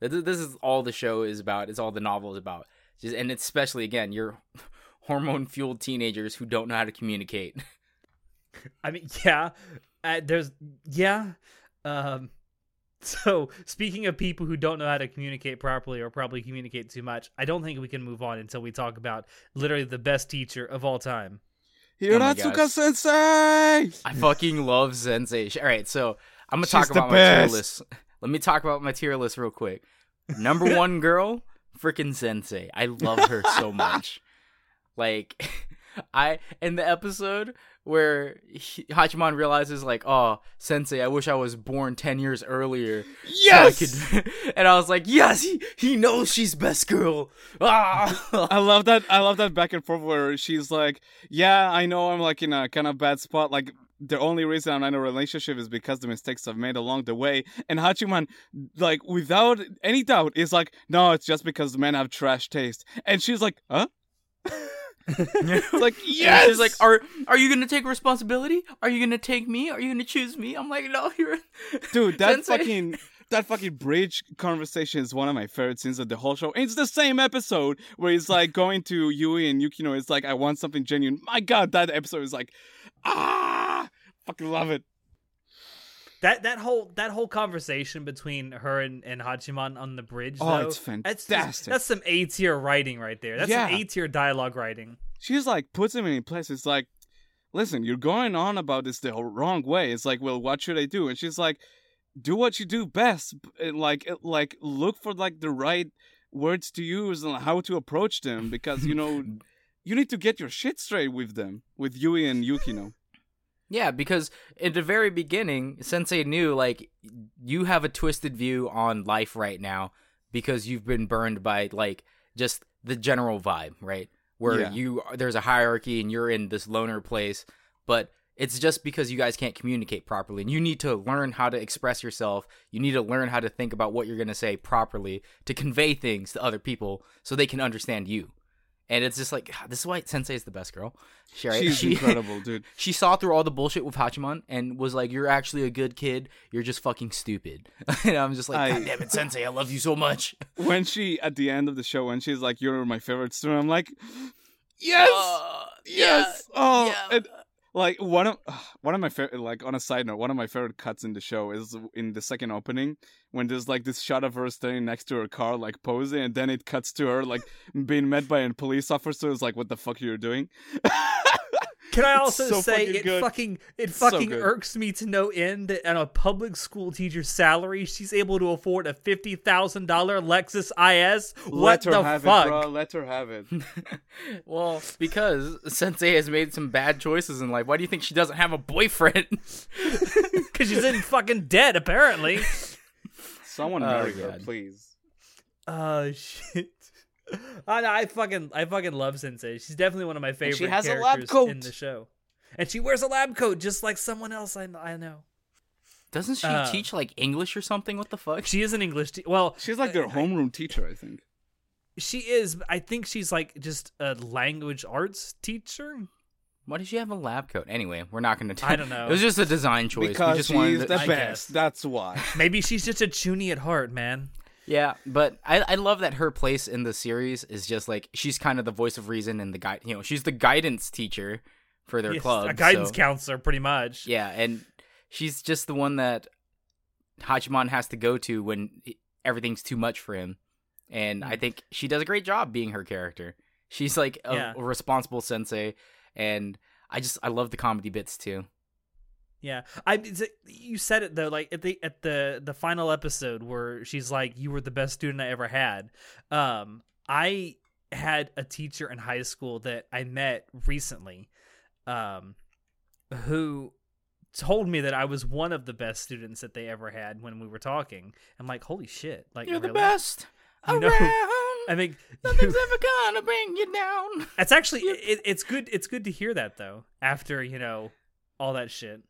This is all the show is about. It's all the novel is about. Just and especially again your hormone fueled teenagers who don't know how to communicate. I mean, yeah. Uh, there's yeah. Um so speaking of people who don't know how to communicate properly or probably communicate too much, I don't think we can move on until we talk about literally the best teacher of all time. Oh Hiratsuka gosh. Sensei! I fucking love Sensei. All right, so I'm gonna She's talk about my tier list. Let me talk about my tier list real quick. Number one girl, freaking Sensei. I love her so much. Like, I in the episode where he, Hachiman realizes like, oh, Sensei, I wish I was born ten years earlier. so I Yes! could-" and I was like, yes, he he knows she's best girl. Ah. I love that. I love that back and forth where she's like, "Yeah, I know I'm like in a kind of bad spot. Like the only reason I'm in a relationship is because the mistakes I've made along the way." And Hachiman, like without any doubt, is like, "No, it's just because men have trash taste." And she's like, "Huh?" It's like, yes. she's like, "Are are you gonna take responsibility? Are you gonna take me? Are you gonna choose me?" I'm like, "No, you're." dude, that fucking." That fucking bridge conversation is one of my favorite scenes of the whole show. And it's the same episode where he's like going to Yui and Yukino. It's like, I want something genuine. My god, that episode is like, ah, fucking love it. That that whole that whole conversation between her and, and Hachiman on the bridge, Oh, though, it's that's fantastic. that's some A tier writing right there. That's some A tier dialogue writing. She's like puts him in place. It's like, listen, you're going on about this the wrong way. It's like, well, what should I do? And she's like, do what you do best. And like, like look for like the right words to use and how to approach them because you know you need to get your shit straight with them with Yui and Yukino. Yeah, because in the very beginning, Sensei knew like you have a twisted view on life right now because you've been burned by like just the general vibe, right? Where Yeah. you there's a hierarchy and you're in this loner place, but it's just because you guys can't communicate properly and you need to learn how to express yourself. You need to learn how to think about what you're going to say properly to convey things to other people so they can understand you. And it's just like this is why Sensei is the best girl. She, right? She's She- incredible, dude. she saw through all the bullshit with Hachiman and was like, "You're actually a good kid. You're just fucking stupid." and I'm just like, I- "God damn it, Sensei! I love you so much." When she at the end of the show when she's like, "You're my favorite student," I'm like, yes. Uh, Yes. oh, yeah. and, like one of one of my favorite. Like on a side note, one of my favorite cuts in the show is in the second opening when there's like this shot of her standing next to her car, like posing, and then it cuts to her like being met by a police officer. Is like, "What the fuck are you doing?" Can I also so say fucking it good. fucking it fucking good. irks me to no end that on a public school teacher's salary, she's able to afford a fifty thousand dollar Lexus IS. What Let her the have fuck? it, bro. Let her have it. well, because Sensei has made some bad choices in life. Why do you think she doesn't have a boyfriend? Because she's in fucking debt, apparently. Someone Oh, marry her, God. please. Oh shit. I, I fucking I fucking love Sensei. She's definitely one of my favorite she has a lab coat. in the show. And she wears a lab coat just like someone else I, I know. Doesn't she Uh, teach like English or something? What the fuck? She is an English te- well, She's like their homeroom teacher, I think. she is. but I think she's like just a language arts teacher. Why does she have a lab coat? Anyway, we're not going to. I don't know. It was just a design choice. we because just she's wanted the to, I best. guess. That's why. Maybe she's just a chuuni at heart, man. Yeah, but I, I love that her place in the series is just like she's kind of the voice of reason and the guy. You know, she's the guidance teacher for their Yes, club. a guidance so- counselor, pretty much. Yeah, and she's just the one that Hachiman has to go to when everything's too much for him. And Hmm. I think she does a great job being her character. She's like a, Yeah. a responsible sensei, and I just I love the comedy bits too. Yeah, I you said it though, like at the at the the final episode where she's like, "You were the best student I ever had." Um, I had a teacher in high school that I met recently, um, who told me that I was one of the best students that they ever had when we were talking. I'm like, "Holy shit!" Like, You're the best You know. I think Nothing's ever gonna bring you down. It's actually it, it's good. It's good to hear that though. After you know all that shit.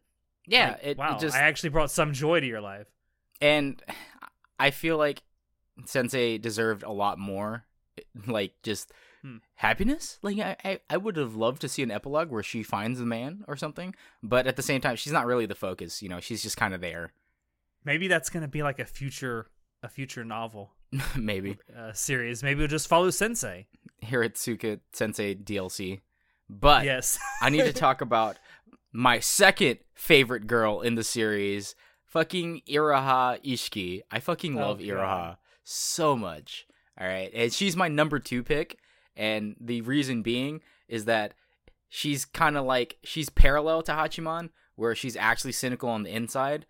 Yeah, Like, it, it wow, just I actually brought some joy to your life. and I feel like Sensei deserved a lot more, like just Hmm. happiness. Like I, I, I would have loved to see an epilogue where she finds the man or something, but at the same time, she's not really the focus. You know, she's just kind of there. Maybe that's gonna be like a future a future novel Maybe uh, series. Maybe we'll just follow Sensei. Hiratsuka Sensei DLC, but yes. I need to talk about my second favorite girl in the series, fucking Iroha Isshiki. I fucking Oh, love God. Iroha so much. All right, and she's my number two pick, and the reason being is that she's kind of like she's parallel to Hachiman, where she's actually cynical on the inside,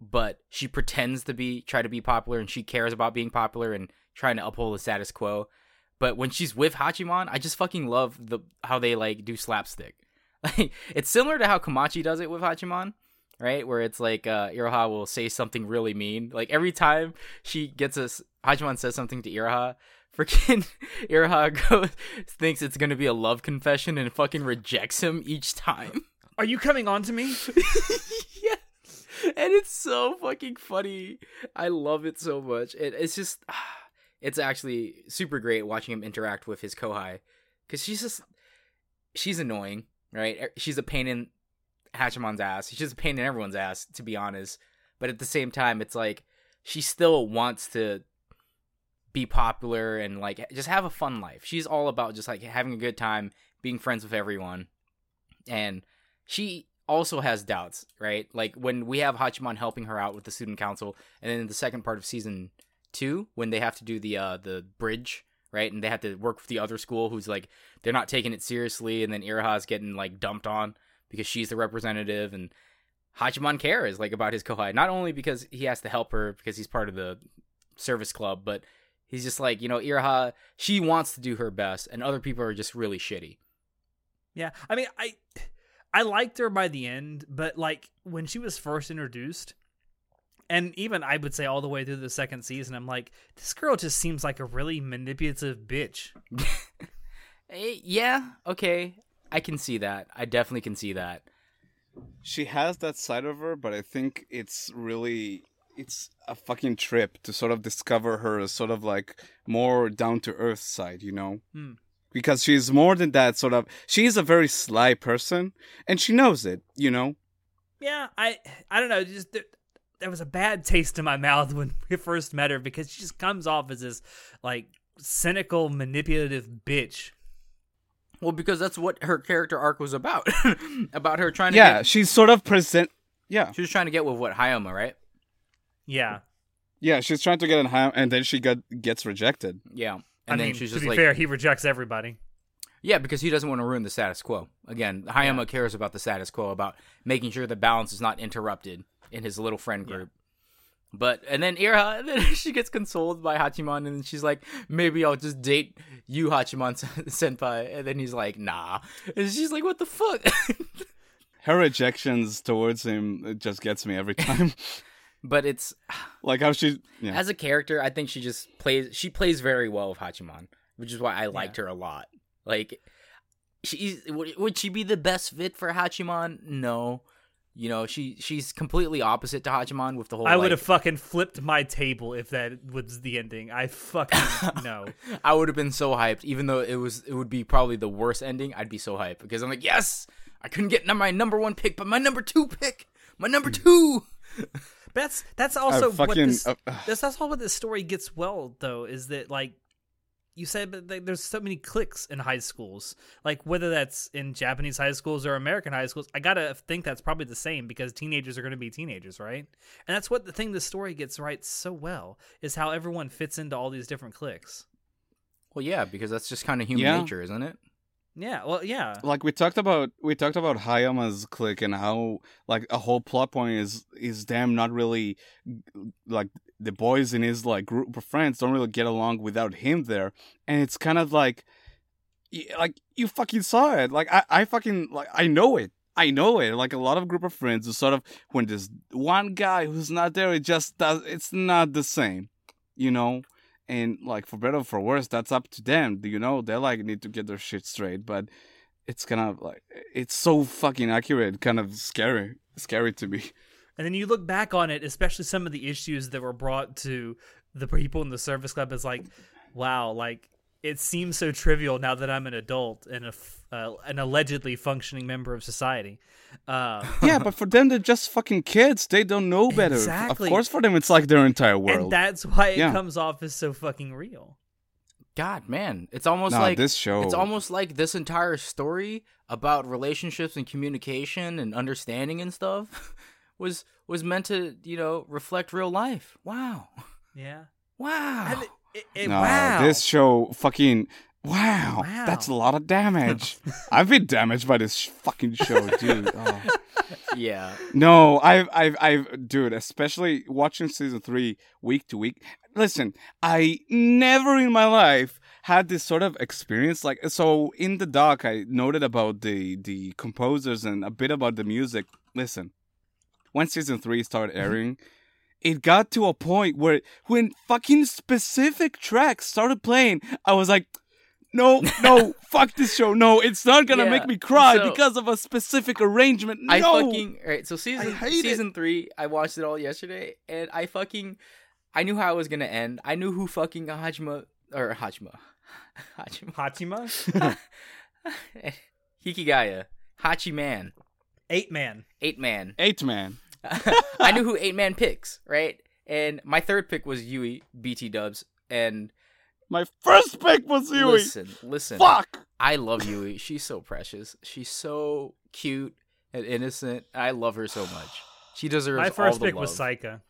but she pretends to be try to be popular, and she cares about being popular and trying to uphold the status quo. But when she's with Hachiman, I just fucking love the how they like do slapstick. Like it's similar to how Komachi does it with Hachiman, right? Where it's like uh Iroha will say something really mean. Like every time she gets us Hachiman says something to Iroha, freaking Iroha goes thinks it's gonna be a love confession and fucking rejects him each time. Are you coming on to me? yeah. And it's so fucking funny. I love it so much. It, it's just it's actually super great watching him interact with his kohai cuz she's just she's annoying, right? Er, She's a pain in Hachiman's ass. She's just a pain in everyone's ass to be honest. But at the same time it's like she still wants to be popular and like just have a fun life. She's all about just like having a good time, being friends with everyone. And she also has doubts, right? Like when we have Hachiman helping her out with the student council, and then in the second part of season two, when they have to do the uh the bridge, right? And they have to work with the other school who's like they're not taking it seriously, and then Iroha's getting like dumped on because she's the representative and Hachiman cares like about his kohai, not only because he has to help her because he's part of the service club, but he's just like, you know, Iroha, she wants to do her best, and other people are just really shitty. Yeah. I mean, I I liked her by the end, but like when she was first introduced, and even I would say all the way through the second season, I'm like, this girl just seems like a really manipulative bitch. Eh, yeah, okay. I can see that. I definitely can see that. She has that side of her, but I think it's really it's a fucking trip to sort of discover her sort of like more down to earth side, you know? Hmm. Because she's more than that sort of she's a very sly person and she knows it, you know? Yeah, I I don't know, just there, there was a bad taste in my mouth when we first met her because she just comes off as this like cynical, manipulative bitch. Well, because that's what her character arc was about. about her trying to Yeah, get she's sort of present yeah. she was trying to get with what Hayama, right? Yeah. Yeah, she's trying to get in high and then she got gets rejected. Yeah. And I then mean, she's to just be like fair, he rejects everybody. Yeah, because he doesn't want to ruin the status quo. Again, Hayama Yeah. cares about the status quo, about making sure the balance is not interrupted in his little friend Yeah. group. But and then Ira, then she gets consoled by Hachiman, and she's like, "Maybe I'll just date you, Hachiman senpai." And then he's like, "Nah," and she's like, "What the fuck?" Her rejections towards him it just gets me every time. but it's like how she yeah. as a character, I think she just plays. She plays very well with Hachiman, which is why I liked her a lot. Like, she's would, would she be the best fit for Hachiman? No, You know, she she's completely opposite to Hachiman with the whole. I would have fucking flipped my table if that was the ending. I fucking no. I would have been so hyped, even though it was it would be probably the worst ending. I'd be so hyped because I'm like, yes, I couldn't get my number one pick, but my number two pick, my number two. That's that's also what this, uh, that's that's all what this story gets well though is that like you said but like, there's so many cliques in high schools like whether that's in Japanese high schools or American high schools I gotta think that's probably the same because teenagers are going to be teenagers right and that's what the thing the story gets right so well is how everyone fits into all these different cliques Well, yeah, because that's just kind of human Yeah. nature, isn't it? Yeah well yeah. Like we talked about we talked about Hayama's clique and how like a whole plot point is is them not really like the boys in his like group of friends don't really get along without him there. And it's kind of like like you fucking saw it. Like I I fucking like I know it. I know it. Like a lot of group of friends who sort of when there's one guy who's not there it just does it's not the same you know and like for better or for worse that's up to them Do you know? They like need to get their shit straight but it's kind of like it's so fucking accurate kind of scary scary to me. And then you look back on it, especially some of the issues that were brought to the people in the service club is like, wow, like it seems so trivial now that I'm an adult and a f- uh, an allegedly functioning member of society. Uh, yeah but for them they're just fucking kids they don't know better Exactly. of course for them it's like their entire world. and world that's why it Yeah. comes off as so fucking real. God, man, it's almost Nah, like this show It's almost like this entire story about relationships and communication and understanding and stuff was was meant to, you know, reflect real life. Wow. Yeah. Wow. And it, it, it- no wow. this show fucking wow, Wow. that's a lot of damage i've been damaged by this fucking show dude oh. yeah. No, I've, I've, I've, dude, especially watching season three week to week. Listen, I never in my life had this sort of experience. Like, so in the doc, I noted about the the composers and a bit about the music. Listen, when season three started mm-hmm. airing, it got to a point where when fucking specific tracks started playing, I was like. No, no, fuck this show. No, it's not gonna Yeah, make me cry so- because of a specific arrangement. No. I fucking all right. So season hate it. season three, I watched it all yesterday, and I fucking I knew how it was gonna end. I knew who fucking Hajima or Hajima, Hajima, Hachima? Hikigaya, Hachi Man, Eight man. Eight Man. Eight man. I knew who Eight Man picks, right? And my third pick was Yui BT Dubs, and My first pick was Yui. listen, listen, Fuck. I love Yui. She's so precious. She's so cute and innocent. I love her so much. She deserves My all first the pick was love. Saika.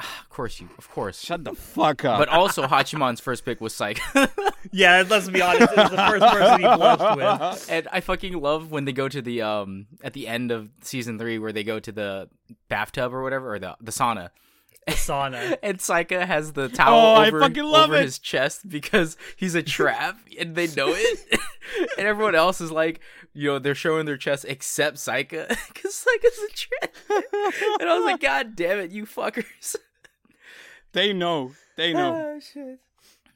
Of course, you. Of course. Shut the fuck up. But also, Hachiman's first pick was Saika. Yeah, let's be honest. It was the first person he blushed with. and I fucking love when they go to the um at the end of season three where they go to the bathtub or whatever or the the sauna. Sauna. And Saika has the towel Oh, I over, fucking love over it. his chest because he's a trap and they know it. and everyone else is like, you know, they're showing their chest except Saika because Saika's a trap. and I was like, God damn it, you fuckers. They know. They know. Oh, shit.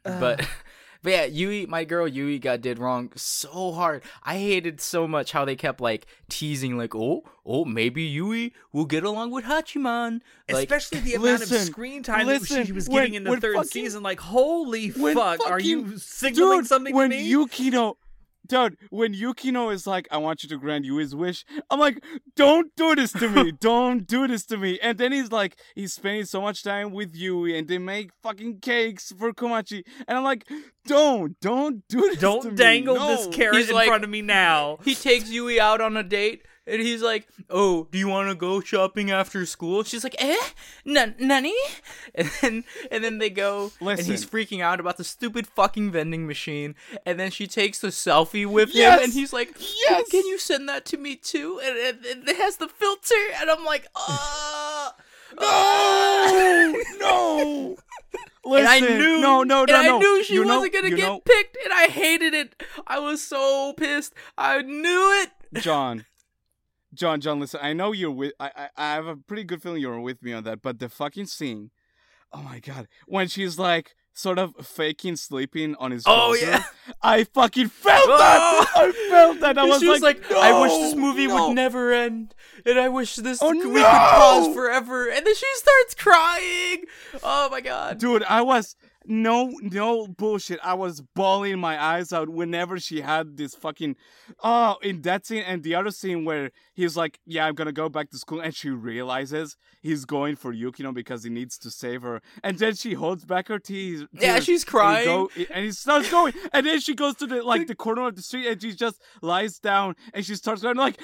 but uh. but yeah, Yui, my girl Yui got did wrong so hard. I hated so much how they kept like teasing, like, oh, oh, maybe Yui will get along with Hachiman. Like, Especially the amount listen, of screen time that she listen, was when- getting in the third fucking- season. Like, holy When fuck, are you signaling Dude, something when to me? When Yukino, dude, when Yukino is like, "I want you to grant Yui's wish," I'm like, "Don't do this to me! Don't do this to me!" And then he's like, he's spending so much time with Yui, and they make fucking cakes for Komachi, and I'm like, "Don't, don't do this! to me. Don't me. dangle No." this carrot He's in like- front of me now. he takes Yui out on a date. And he's like, "Oh, do you want to go shopping after school?" She's like, "Eh, N- nani?" And then and then they go, and he's freaking out about the stupid fucking vending machine. And then she takes the selfie with Yes! him, and he's like, Yes! can you send that to me too?" And it, it, has the filter, and I'm like, "Uh." No, no. Listen, and I knew, no, no, and no, I no. knew she You wasn't gonna get know- picked, and I hated it. I was so pissed. I knew it. John, John, John, listen. I know you're with. I, I, I have a pretty good feeling you're with me on that. But the fucking scene, oh my god, when she's like, sort of faking sleeping on his Oh, yeah. I fucking felt Oh! that. I felt that. I was she was like, like, I wish this movie no." would never end, and I wish this Oh, we could pause forever. And then she starts crying. Oh my god. Dude, I was no no bullshit. I was bawling my eyes out whenever she had this fucking oh in that scene and the other scene where he's like, Yeah, I'm gonna go back to school and she realizes he's going for Yukino because he needs to save her. And then she holds back her tears. Yeah, she's and crying. go- and he starts going and then she goes to the like the corner of the street and she just lies down and she starts going like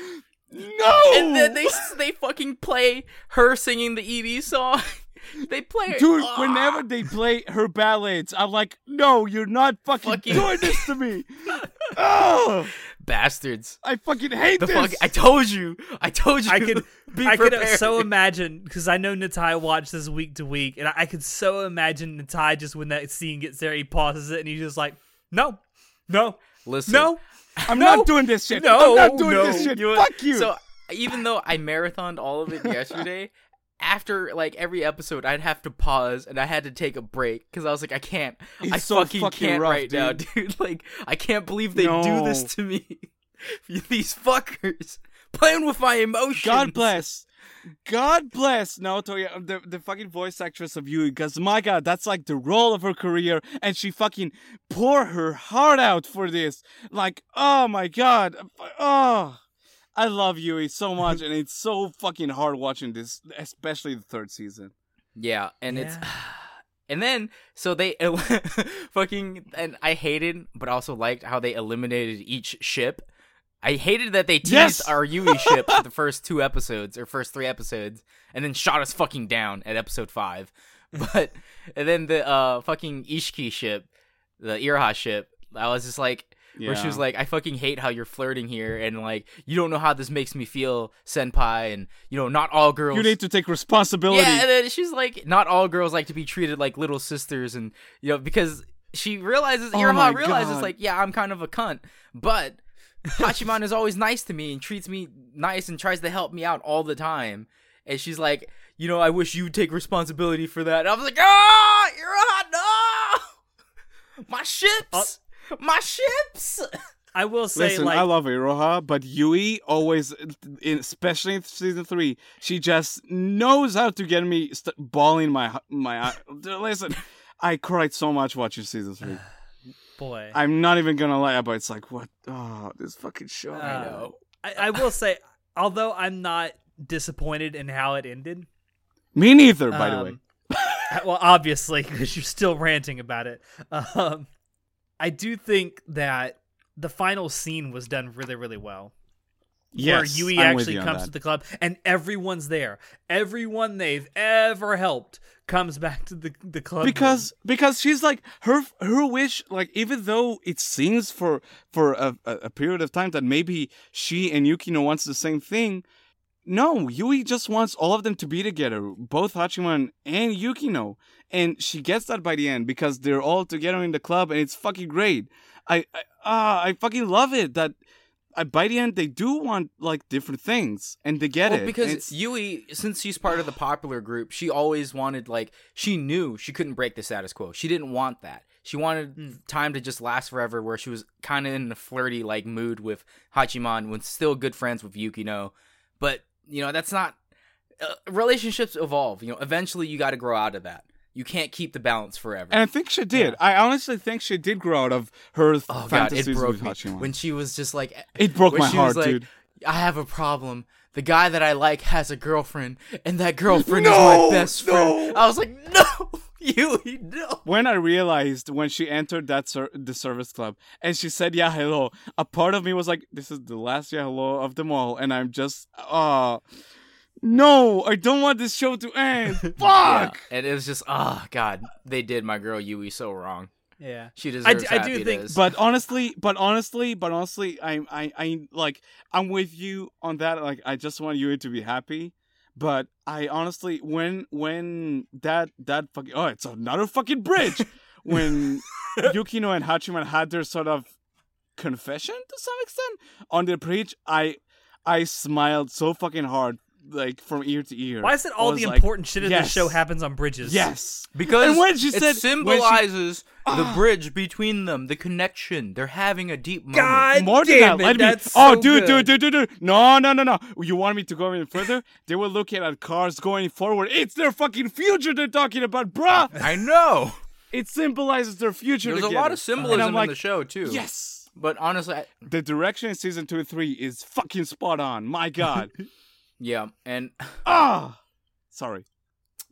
No And then they they fucking play her singing the ED song. they play. Dude, Ah! whenever they play her ballads, I'm like, no, you're not fucking, Fucking- doing this to me. oh, bastards. I fucking hate The this. fuck! I told you. I told you. I could, Be I could so imagine because I know Natai watched this week to week, and I, I could so imagine Natai just when that scene gets there, he pauses it, and he's just like, "No, no, Listen. no, I'm no, not doing this shit. no, I'm not doing no. this shit. You Fuck you. So even though I marathoned all of it yesterday, after like every episode, I'd have to pause and I had to take a break because I was like, I can't. It's I so fucking, fucking can't rough, right now, dude. dude. Like I can't believe they do this to me. These fuckers playing with my emotions. God bless. God bless Naoto, yeah, the, the fucking voice actress of Yui, because my god, that's like the role of her career, and she fucking pour her heart out for this. Like, oh my god. Oh. I love Yui so much, and it's so fucking hard watching this, especially the third season. Yeah, and it's and then so they fucking and I hated but also liked how they eliminated each ship. I hated that they teased Yes! our Yui ship for the first two episodes or first three episodes and then shot us fucking down at episode 5. But and then the uh fucking Isshiki ship, the Iroha ship, I was just like where she was like, I fucking hate how you're flirting here and like you don't know how this makes me feel, senpai, and you know, not all girls You need to take responsibility. yeah, and then she's like, not all girls like to be treated like little sisters, and you know because she realizes, Oh realizes God. like, yeah, I'm kind of a cunt, but Hachiman is always nice to me and treats me nice and tries to help me out all the time, and she's like, you know, I wish you'd take responsibility for that. And I was like, ah, Iroha, no, my ships, my ships. I will say, Listen, like, I love Iroha, but Yui always, in, especially in season three, she just knows how to get me st- bawling my my eye. Listen, I cried so much watching season three. boy, I'm not even gonna lie, but it's like, what? Oh, this fucking show. I know. I, I will say, although I'm not disappointed in how it ended. Me neither, by the way. um, well, obviously, because you're still ranting about it. Um, I do think that the final scene was done really, really well. Yes, where Yui I'm actually you comes to the club and everyone's there. Everyone they've ever helped comes back to the the club room. because because she's like her her wish like even though it seems for for a, a, a period of time that maybe she and Yukino wants the same thing no Yui just wants all of them to be together both Hachiman and Yukino and she gets that by the end because they're all together in the club and it's fucking great I I, ah, I fucking love it that uh, by the end they do want like different things and they get well, it because It's- Yui, since she's part of the popular group, she always wanted like she knew she couldn't break the status quo. She didn't want that. She wanted Hmm. time to just last forever, where she was kind of in a flirty like mood with Hachiman, when still good friends with Yukino. But you know that's not uh, relationships evolve. You know, eventually you got to grow out of that. You can't keep the balance forever. and I think she did. I honestly think she did grow out of her oh god, it broke with me when she was just like It broke my she heart, was like, dude. I have a problem. The guy that I like has a girlfriend, and that girlfriend is my best friend. no. I was like, no, you, no. When I realized when she entered that ser- the service club and she said yeah hello, a part of me was like, this is the last yeah hello of them all, and I'm just ah. no, I don't want this show to end. Fuck. Yeah, and it was just, oh god, they did my girl Yui so wrong. yeah, She deserves d- I do think- But honestly, but honestly, but honestly, I, I, I like, I'm with you on that. Like, I just want you to be happy. But I honestly, when, when that, that fucking, oh, it's another fucking bridge. when Yukino and Hachiman had their sort of confession to some extent on the bridge, I, I smiled so fucking hard like from ear to ear. Why is it all was the like, important shit in yes. this show happens on bridges? Yes. Because And when she it said- when she- symbolizes the Ah. bridge between them, the connection. They're having a deep moment. God More than damn that, it, let me. that's oh, so dude, good. dude, dude, dude, dude. No, no, no, no. You want me to go even further? they were looking at cars going forward. It's their fucking future they're talking about, bruh. I know. It symbolizes their future. There's a lot of symbolism And I'm like, in the show too. Yes. But honestly, I, The direction in season two and three is fucking spot on. My God. yeah, and ah. Sorry.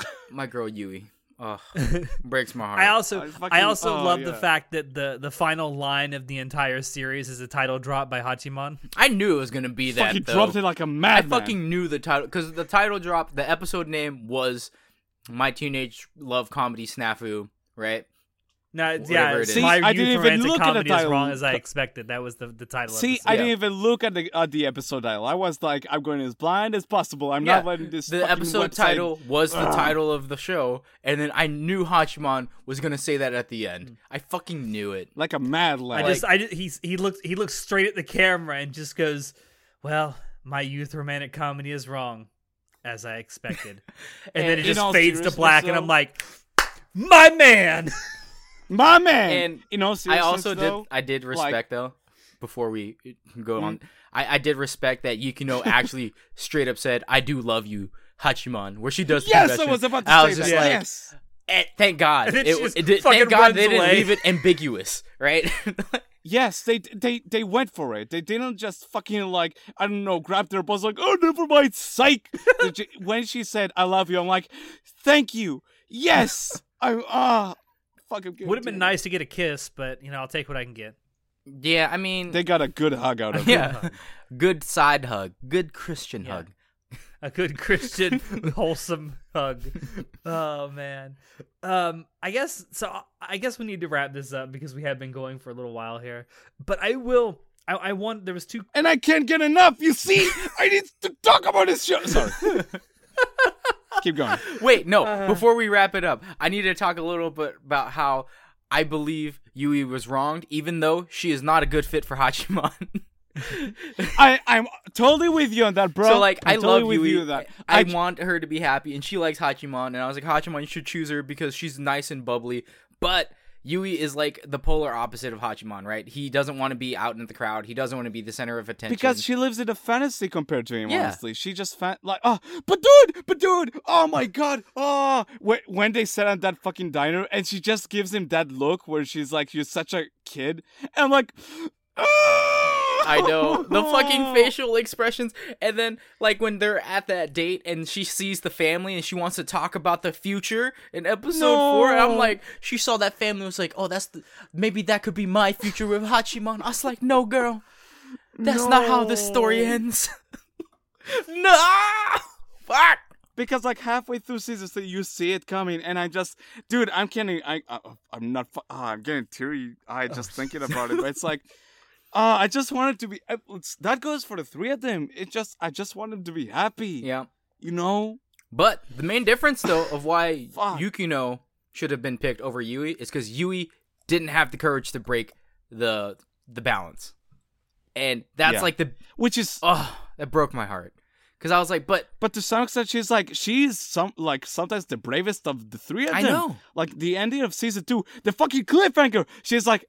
my girl Yui, oh, breaks my heart. I also I I, also oh, love the fact that the the final line of the entire series is a title drop by Hachiman. I knew it was gonna be that. fucking though. dropped it like a madman. I fucking knew the title because the title drop. The episode name was "My Teenage Love Comedy Snafu," right? No, yeah, it is. See, my I didn't even look at the comedy is title. wrong as I expected. That was the the title. See, of I didn't even look at the at the episode title. I was like, I'm going as blind as possible. I'm Yeah, not letting this. The episode website- title was the title of the show, and then I knew Hachiman was gonna say that at the end. Hmm. I fucking knew it. like a mad I lad. just I just, he's he looks he looks straight at the camera and just goes, "Well, my youth romantic comedy is wrong, as I expected," and, then it just fades to seriousness, black, and I'm like, "My man." My man. And you know, I also though, did. I did respect though. Before we go on, I, I did respect that Yukino actually straight up said, "I do love you, Hachiman," where she does. Yes, I was about to I say was that. like, yes. eh, thank God. It, it thank God they didn't away. leave it ambiguous, right? Yes, they they they went for it. They didn't just fucking like I don't know, grab their balls like, oh, never mind, psych. When she said "I love you," I'm like, thank you. Yes, I ah, fucking. Would have been nice to get a kiss, but you know I'll take what I can get. yeah, I mean, They got a good hug out of it. yeah, good side hug, good Christian Yeah. hug. a good Christian wholesome hug. Oh man. Um I guess so I guess we need to wrap this up because we have been going for a little while here. But I will I, I want there was two And I can't get enough. You see, I need to talk about this show. Sorry. Keep going. Wait, no. Uh. before we wrap it up, I need to talk a little bit about how I believe Yui was wronged, even though she is not a good fit for Hachiman. I I'm totally with you on that, bro. so like, I'm I totally love with Yui. you that. I, j- want her to be happy, and she likes Hachiman. And I was like, Hachiman, you should choose her because she's nice and bubbly. But Yui is like the polar opposite of Hachiman, right? He doesn't want to be out in the crowd. He doesn't want to be the center of attention. because she lives in a fantasy compared to him. Yeah. Honestly, she just fan like oh, but dude, but dude, oh my god, ah. oh when when they sat at that fucking diner and she just gives him that look where she's like, you're such a kid, and I'm like. Ah! I know the fucking facial expressions, and then like when they're at that date and she sees the family and she wants to talk about the future in episode four, and I'm like, she saw that family and was like, oh, that's the maybe that could be my future with Hachiman. I was like, no, girl, that's not how this story ends. no, fuck. because like halfway through season three, you see it coming, and I just, dude, I'm kidding. I, I I'm not. ah, I'm getting teary. I just thinking about it. But it's like, uh, I just wanted to be. uh, that goes for the three of them. It just, I just want them to be happy. Yeah, You know. but the main difference though of why Yukino should have been picked over Yui is because Yui didn't have the courage to break the the balance, and that's Yeah. like the Which is, oh that broke my heart because I was like, but but to some extent, she's like, she's some like sometimes the bravest of the three of I them. know. Like the ending of season two, the fucking cliffhanger. She's like,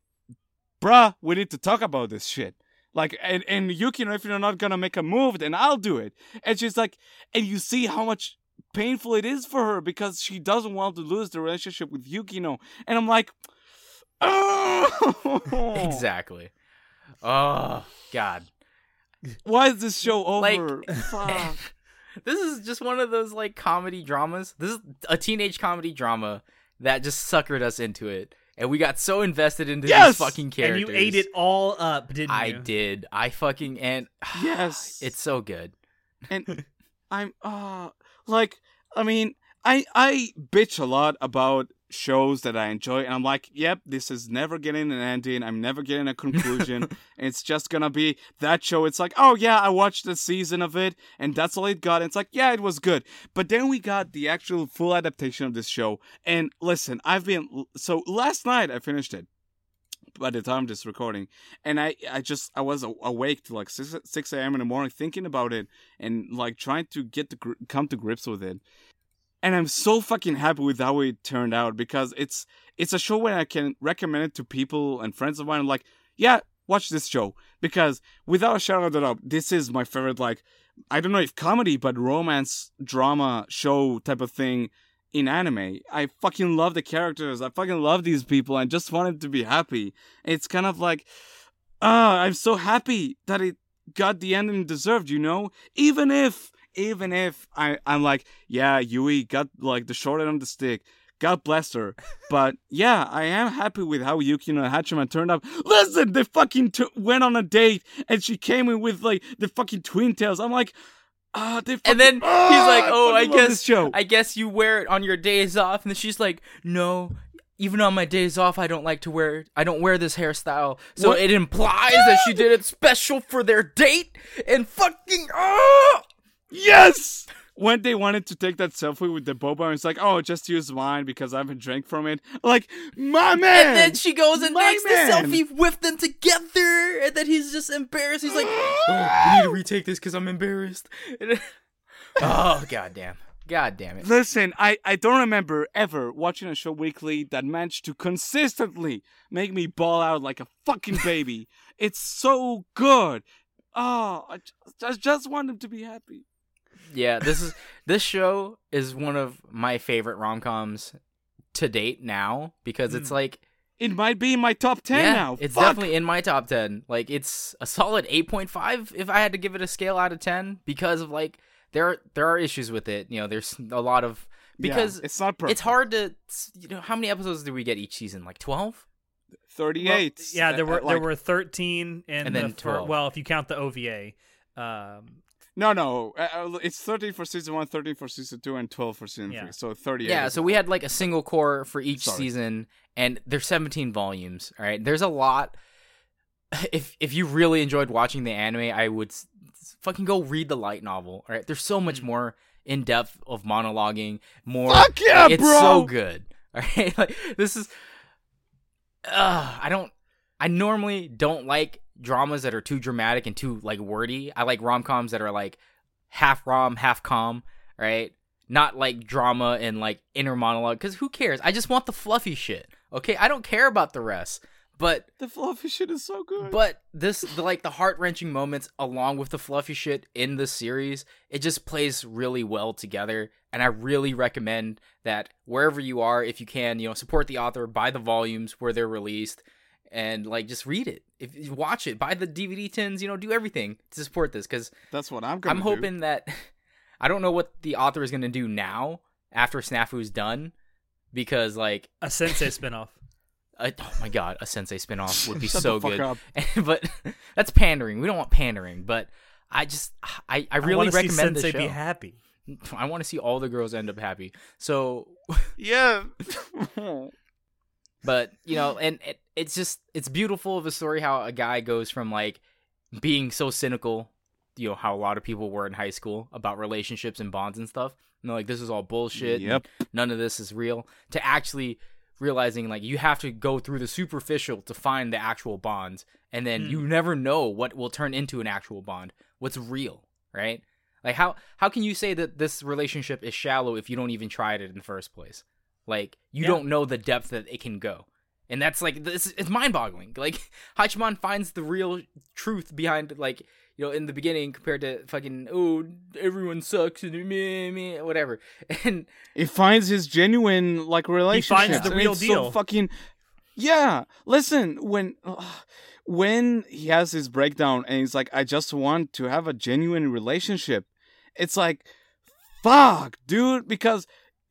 bruh, we need to talk about this shit. Like, and, and Yukino, if you're not gonna make a move, then I'll do it. And she's like, and you see how much painful it is for her because she doesn't want to lose the relationship with Yukino. And I'm like, oh, exactly. Oh God, Why is this show over? Fuck. this is just one of those like comedy dramas. This is a teenage comedy drama that just suckered us into it, and we got so invested into Yes! these fucking characters. and you ate it all up, didn't I you? did. I fucking and Yes. it's so good. and I'm uh like I mean I I bitch a lot about shows that I enjoy and I'm like, yep, this is never getting an ending. I'm never getting a conclusion. it's just gonna be that show. It's like, oh yeah, I watched a season of it and that's all it got. And it's like, yeah, it was good. But then we got the actual full adaptation of this show. And listen, I've been so last night I finished it. by the time this recording, and I I just I was awake to like six six a.m. in the morning thinking about it and like trying to get to gr- come to grips with it. And I'm so fucking happy with how it turned out because it's it's a show where I can recommend it to people and friends of mine. I'm like, yeah, watch this show because without a shadow of a doubt, this is my favorite. Like, I don't know if comedy, but romance drama show type of thing in anime. I fucking love the characters. I fucking love these people. I just wanted to be happy. It's kind of like, ah, I'm so happy that it got the ending deserved. You know, even if even if I I'm like, yeah, Yui got like the short end of the stick. God bless her. But yeah, I am happy with how Yukino and Hachiman turned up. Listen, they fucking t- went on a date and she came in with like the fucking twin tails. I'm like, ah, they fucking, And then he's ah, like, "Oh, I this guess. I guess you wear it on your days off." And then she's like, "No, even on my days off, I don't like to wear. I don't wear this hairstyle." So What? it implies that she did it special for their date. And fucking oh, Yes! When they wanted to take that selfie with the boba, and it's like, oh, just use mine because I haven't drank from it. Like, my man! and then she goes and My makes man! the selfie with them together. And then he's just embarrassed. He's like, "Oh, I need to retake this because I'm embarrassed." Oh goddamn, god damn it. Listen, I, I don't remember ever watching a show weekly that managed to consistently make me bawl out like a fucking baby. it's so good. Oh, I just, I just want them to be happy. Yeah, this is this show is one of my favorite rom coms to date now because it's Mm. like It might be in my top 10 yeah, now. it's Fuck. definitely in my top ten. Like it's a solid eight point five if I had to give it a scale out of ten because of like there are, there are issues with it. You know, there's a lot of Yeah, because it's not perfect. it's hard to you know how many episodes do we get each season? Like twelve. 38. Well, yeah, there were there were 13 and, And the then fir- 12. well, if you count the OVA. Um, No, no. Uh, uh, it's 13 for season 1, 13 for season 2, and 12 for season Yeah. 3. So 38. Yeah, so we had like a single cour for each Sorry. season, and there's 17 volumes. All right, there's a lot. If if you really enjoyed watching the anime, I would s- s- fucking go read the light novel. All right, there's so much more in depth of monologuing. More, Fuck yeah, it's bro! so good. All right, like this is. Uh, I don't. I normally don't like dramas that are too dramatic and too like wordy. I like rom coms that are like half rom, half com, Right? Not like drama and like inner monologue. Because who cares? I just want the fluffy shit. Okay, I don't care about the rest. But The fluffy shit is so good. but this the like the heart wrenching moments along with the fluffy shit in the series, it just plays really well together. And I really recommend that wherever you are, if you can, you know, support the author, buy the volumes where they're released, and like just read it. If you watch it, buy the DVD tins, you know, do everything to support this because That's what I'm Gonna I'm hoping that I don't know what the author is gonna do now after Snafu's done, because like a Sensei spinoff. a, oh my god, a Sensei spinoff would be Shut so the fuck good. up. but that's pandering. We don't want pandering. But I just I, I really wanna see recommend this Sensei show. be happy. I want to see all the girls end up happy. So, Yeah. But you know, and it, it's just it's beautiful of a story how a guy goes from like being so cynical, you know, how a lot of people were in high school about relationships and bonds and stuff. And they're like, this is all bullshit. Yep. none of this is real. To actually realizing like you have to go through the superficial to find the actual bonds, and then Hmm. you never know what will turn into an actual bond. What's real, right? Like how how can you say that this relationship is shallow if you don't even try it in the first place? Like you Yeah. don't know the depth that it can go. And that's like this it's mind-boggling. Like Hachiman finds the real truth behind like you know in the beginning compared to fucking oh everyone sucks and meh, meh, whatever. And He finds his genuine like relationship. He finds the real deal. So fucking yeah. Listen, when when he has his breakdown and he's like, "I just want to have a genuine relationship," it's like, fuck, dude, because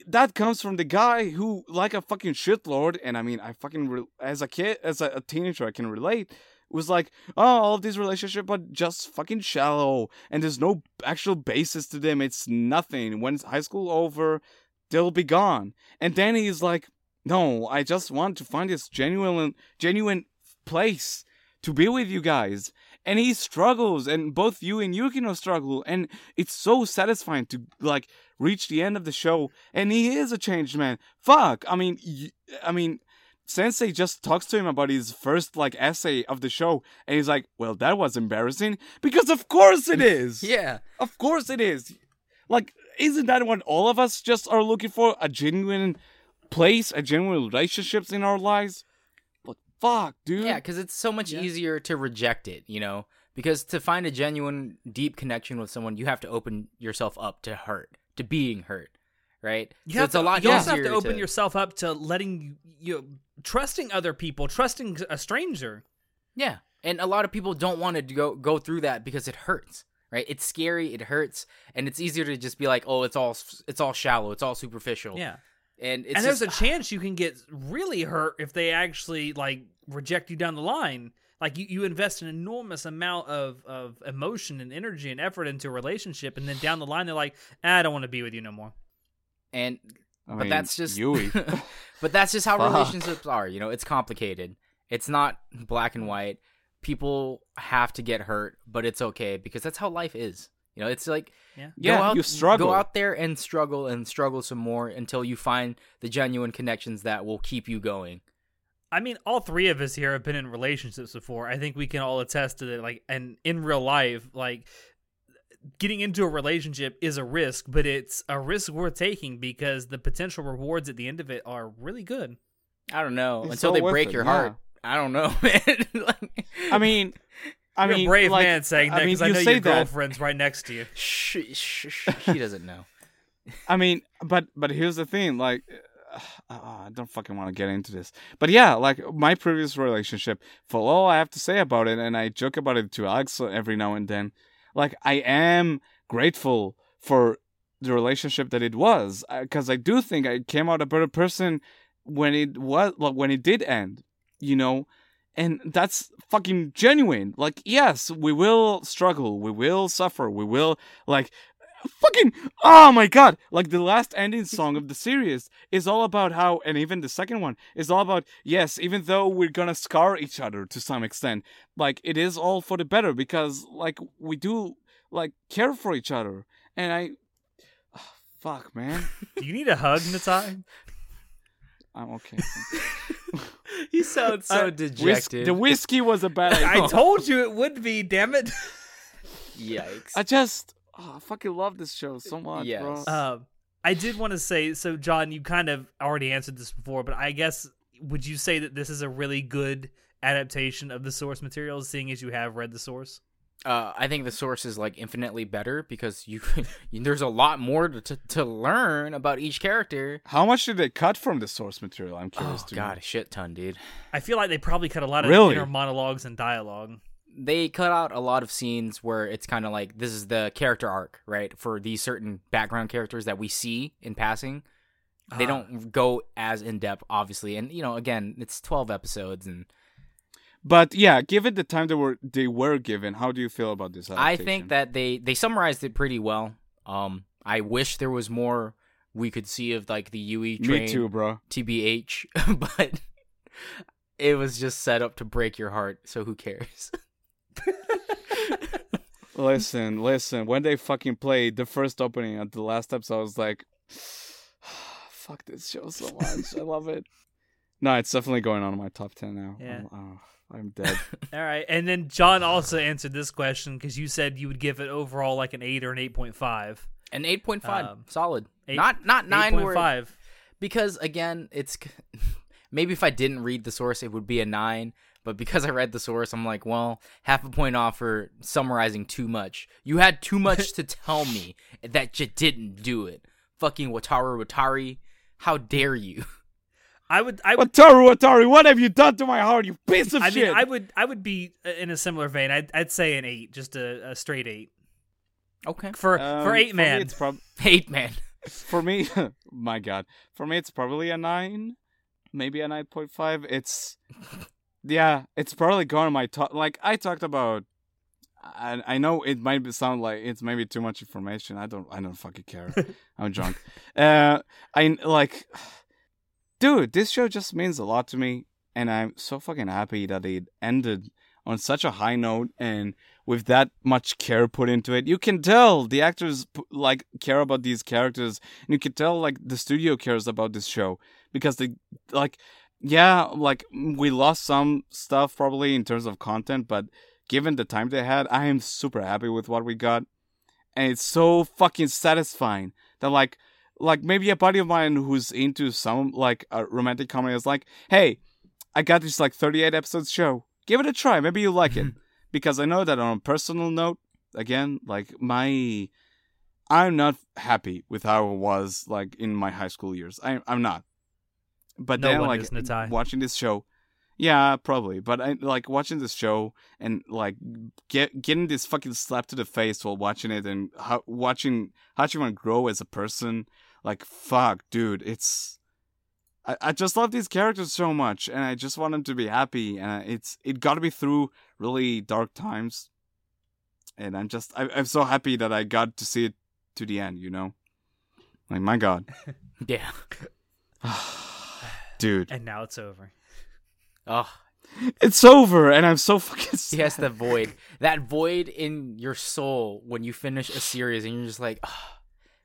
that comes from the guy who like a fucking shitlord, and I mean, I fucking re- as a kid, as a, a teenager, I can relate. Was like, oh, all of these relationships are just fucking shallow, and there's no actual basis to them. It's nothing. When high school over, they'll be gone. And Danny is like, no, I just want to find this genuine, genuine place to be with you guys. And he struggles, and both you and Yukino struggle, and it's so satisfying to like reach the end of the show, and he is a changed man. Fuck, I mean, y- I mean, Sensei just talks to him about his first like essay of the show, and he's like, "Well, that was embarrassing because of course it is. Yeah. Of course it is. Like, isn't that what all of us just are looking for? A genuine place, a genuine relationships in our lives? But fuck, dude. Yeah, because it's so much Yeah. easier to reject it, you know? Because to find a genuine, deep connection with someone, you have to open yourself up to hurt, to being hurt, right? You so have it's to, a lot easier. you also have to open yourself up to letting you, you trusting other people, trusting a stranger. Yeah, and a lot of people don't want to go go through that because it hurts, right? It's scary, it hurts, and it's easier to just be like, "Oh, it's all it's all shallow, it's all superficial." Yeah. And it's and there's just, a chance you can get really hurt if they actually like reject you down the line. Like you, you invest an enormous amount of, of emotion and energy and effort into a relationship, and then down the line they're like, ah, "I don't want to be with you no more." and I but mean, that's just Yui. but that's just how Fuck. relationships are you know it's complicated it's not black and white people have to get hurt but it's okay because that's how life is you know it's like Yeah. go Yeah, out, you struggle. go out there and struggle and struggle some more until you find the genuine connections that will keep you going I mean, all three of us here have been in relationships before. I think we can all attest to that. Like, and in real life, like getting into a relationship is a risk, but it's a risk worth taking because the potential rewards at the end of it are really good. i don't know It's until so they break it, your yeah. heart i don't know man Like- I mean, I You're mean, a brave like, man saying that I mean, because I, you know say your that. girlfriend's right next to you. shh, shh, shh, she doesn't know I mean, but but here's the thing, like. uh, I don't fucking want to get into this, but yeah, like my previous relationship. For all I have to say about it, and I joke about it to Alex every now and then. Like I am grateful for the relationship that it was, because I do think I came out a better person when it was like when it did end. You know, and that's fucking genuine. Like, yes, we will struggle, we will suffer, we will like fucking oh my god. Like the last ending song of the series is all about how and even the second one is all about yes even though we're gonna scar each other to some extent like it is all for the better because like we do like care for each other. And i ah, fuck man. Do you need a hug, Natai? i'm okay you sound so Uh, dejected Whis- the whiskey was a bad idea I told you it would be. Damn it. yikes i just oh, i fucking love this show so much Yes. bro Um, I did want to say, so John, you kind of already answered this before, but I guess would you say that this is a really good adaptation of the source material, seeing as you have read the source? Uh, I think the source is like infinitely better because you, there's a lot more to, to to learn about each character. how much did they cut from the source material i'm curious Oh to god, know. a shit ton, dude. I feel like they probably cut a lot of Really? inner monologues and dialogue. They cut out a lot of scenes where it's kind of like this is the character arc, right? For these certain background characters that we see in passing. They Ah. don't go as in depth, obviously, and you know, again, it's twelve episodes, and But yeah, given the time they were they were given, how do you feel about this? I think that they they summarized it pretty well. Um, I wish there was more we could see of like the Yui train. me too, bro. TBH, but it was just set up to break your heart. So who cares? Listen, listen. When they fucking played the first opening at the last episode, I was like, "Fuck this show so much. I love it." No, it's definitely going on in my top ten now. Yeah. Oh, I'm dead. All right, and then John also answered this question because you said you would give it overall like an eight or an eight point five. An eight point five, Um, solid. eight- not not Eight nine. point Where, five. because again, it's maybe if I didn't read the source, it would be a nine. But because I read the source, I'm like, well, half a point off for summarizing too much. You had too much to tell me that you didn't do it. Fucking Wataru Watari, how dare you? I would. I would. Wataru, Wataru, what have you done to my heart, you piece of I shit? mean, I would. I would be uh, in a similar vein. I'd, I'd say an eight, just a, a straight eight Okay, for Um, for eight me, man. it's prob- eight man. for me, my God, for me, it's probably a nine, maybe a nine point five. It's, yeah, it's probably gone my top. Like I talked about, I I know it might be sound like it's maybe too much information. I don't I don't fucking care. I'm drunk. Uh, I like, dude, this show just means a lot to me, and I'm so fucking happy that it ended on such a high note and with that much care put into it. You can tell the actors like care about these characters, and you can tell like the studio cares about this show because they like yeah, like we lost some stuff probably in terms of content, but given the time they had, I am super happy with what we got, and it's so fucking satisfying that like like maybe a buddy of mine who's into some like a romantic comedy is like, hey, I got this like 38 episodes show, give it a try, maybe you like it, mm-hmm. because I know that on a personal note, again, like my. I'm not happy with how it was like in my high school years. I, I'm not. But No then like is, watching this show yeah probably. But i like watching this show and like get getting this fucking slap to the face while watching it and watching how, watching hachiman grow as a person like fuck dude it's I, I just love these characters so much and i just want them to be happy and it's it got to be through really dark times and i'm just I, i'm so happy that i got to see it to the end you know like my god Yeah. dude And now it's over. Oh, It's over, and I'm so fucking. Sad. yes, the void. That void in your soul when you finish a series and you're just like, oh,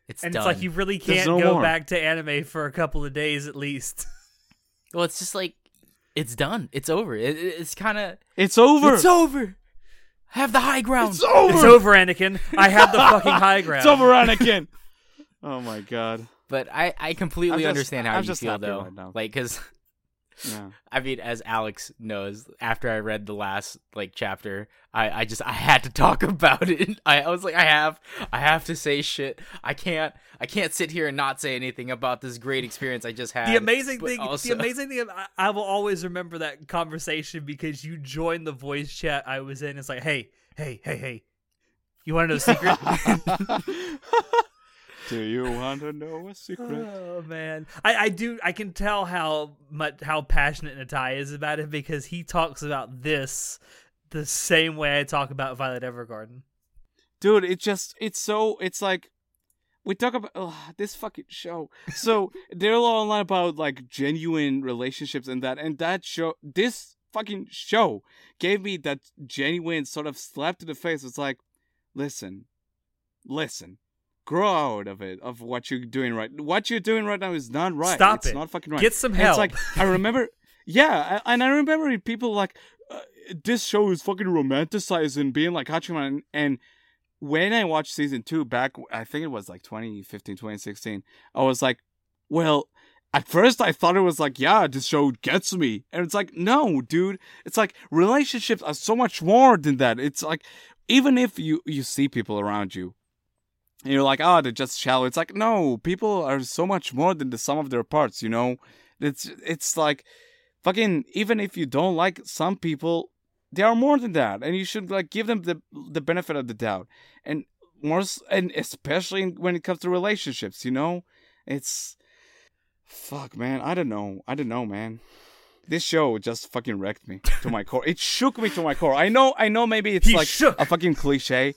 it's And done. it's like you really can't no go more. back to anime for a couple of days at least. Well, it's just like it's done. It's over. It, it- it's kind of It's over. It's over. I have the high ground. It's over. It's over, Anakin. I have the fucking high ground. It's over, Anakin. oh my god. But I, I completely just- understand how I'm you just feel though. right now. Like, cause Yeah. I mean, as Alex knows, after I read the last like chapter, I, I just I had to talk about it. I, I was like, I have I have to say shit. I can't I can't sit here and not say anything about this great experience I just had. the amazing thing, also- the amazing thing, I, I will always remember that conversation because you joined the voice chat I was in. It's like, hey, hey, hey, hey, you want to know the secret? Do you want to know a secret? oh man, I, I do. I can tell how much how passionate Natai is about it because he talks about this the same way I talk about Violet Evergarden. Dude, it just it's so it's like we talk about ugh, this fucking show. So they're all online about like genuine relationships and that and that show this fucking show gave me that genuine sort of slap to the face. It's like, listen, listen. Grow out of it, of what you're doing right. What you're doing right now is not right. Stop it's it. not fucking right. Get some And help. It's like I remember, yeah, I- and I remember people like uh, this show is fucking romanticizing being like Hachiman. And when I watched season two back, I think it was like 2015, 2016. I was like, well, at first I thought it was like, yeah, this show gets me, and it's like, no, dude, it's like relationships are so much more than that. It's like even if you you see people around you you're like, oh, they're just shallow. It's like, no, people are so much more than the sum of their parts, you know? It's it's like fucking even if you don't like some people, they are more than that. And you should like give them the the benefit of the doubt. And more and especially when it comes to relationships, you know? It's fuck man, I don't know. I don't know, man. This show just fucking wrecked me to my core. It shook me to my core. I know I know maybe it's He like shook. a fucking cliche.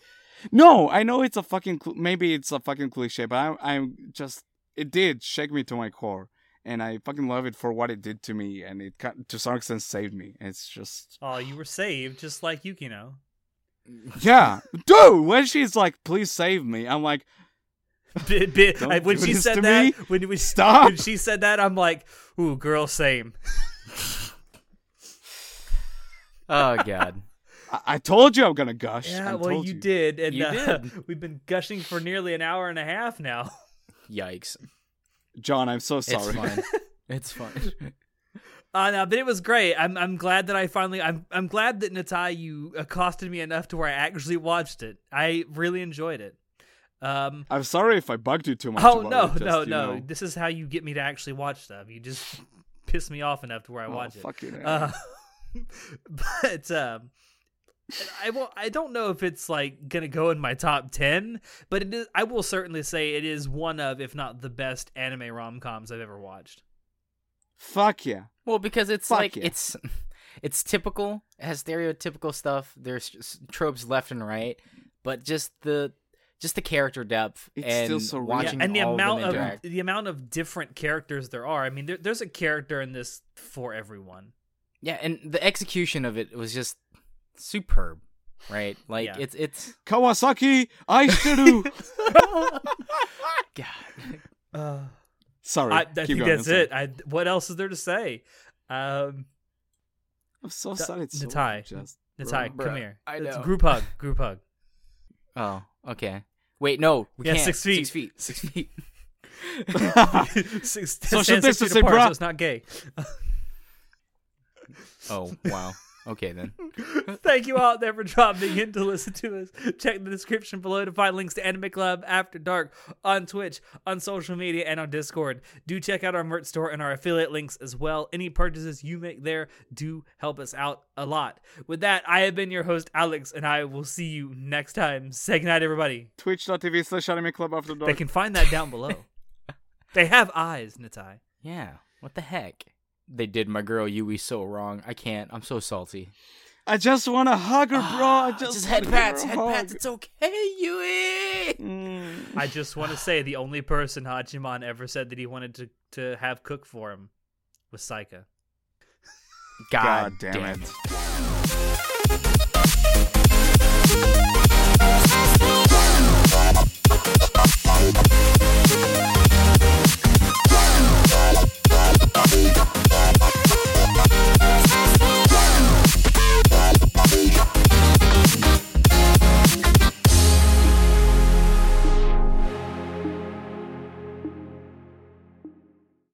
No, I know it's a fucking cl- maybe it's a fucking cliche, but I'm I'm just it did shake me to my core, and I fucking love it for what it did to me, and it to some extent saved me. It's just oh, you were saved, just like Yukino. yeah, dude. When she's like, "Please save me," I'm like, Bi- bi- I- when she said that, me. when, when, Stop. when she said that, I'm like, ooh, girl, same. oh god. I, I told you I'm gonna gush. Yeah, I well, told you, did, and You uh, did. we've been gushing for nearly an hour and a half now. Yikes. John. I'm so sorry. It's sorry. fine. it's fine. Uh, no, but it was great. I'm I'm glad that I finally I'm I'm glad that Natai you accosted me enough to where I actually watched it. I really enjoyed it. Um, I'm sorry if I bugged you too much. oh about no it, just, no you no! know. This is how you get me to actually watch stuff. You just piss me off enough to where I Oh, watch it. fucking hell. Uh, but um, I will. I don't know if it's like gonna go in my top ten, but it is. I will certainly say it is one of, if not the best anime rom coms I've ever watched. Fuck yeah. Well, because it's Fuck like yeah. it's it's typical, it has stereotypical stuff. There's tropes left and right, but just the just the character depth It's and still so real. watching and the all amount of of them interact. the amount of different characters there are. I mean, there, there's a character in this for everyone. yeah, and the execution of it was just superb, right? Like Yeah. it's it's Kawasaki, I do. God. Uh, Sorry. I, I think going, that's sorry. it. I, what else is there to say? Um, I'm so Da- sad it's so Natai. just. Natai, Bruh, come here. I It's group hug. Group hug. Oh, okay. Wait, no, we Yeah, can't. six feet. Six feet. Six feet. Six, Social stand six feet distancing, apart, bruh. so it's not gay. Oh wow. Okay then. Thank you all out there for dropping in to listen to us. Check the description below to find links to Anime Club After Dark on Twitch, on social media, and on Discord. Do check out our merch store and our affiliate links as well. Any purchases you make there do help us out a lot. With that, I have been your host, Alex, and I will see you next time. Say goodnight, everybody. Twitch.tv slash anime club after They can find that down below. they have eyes, Natai. Yeah. What the heck? They did my girl Yui so wrong. I can't. I'm so salty. I just want to hug her, bro. I just, just wanna head give pats, head hug. pats. It's okay, Yui. Mm. I just want to say the only person Hachiman ever said that he wanted to, to have cook for him was Saika. God, God damn damn it. it.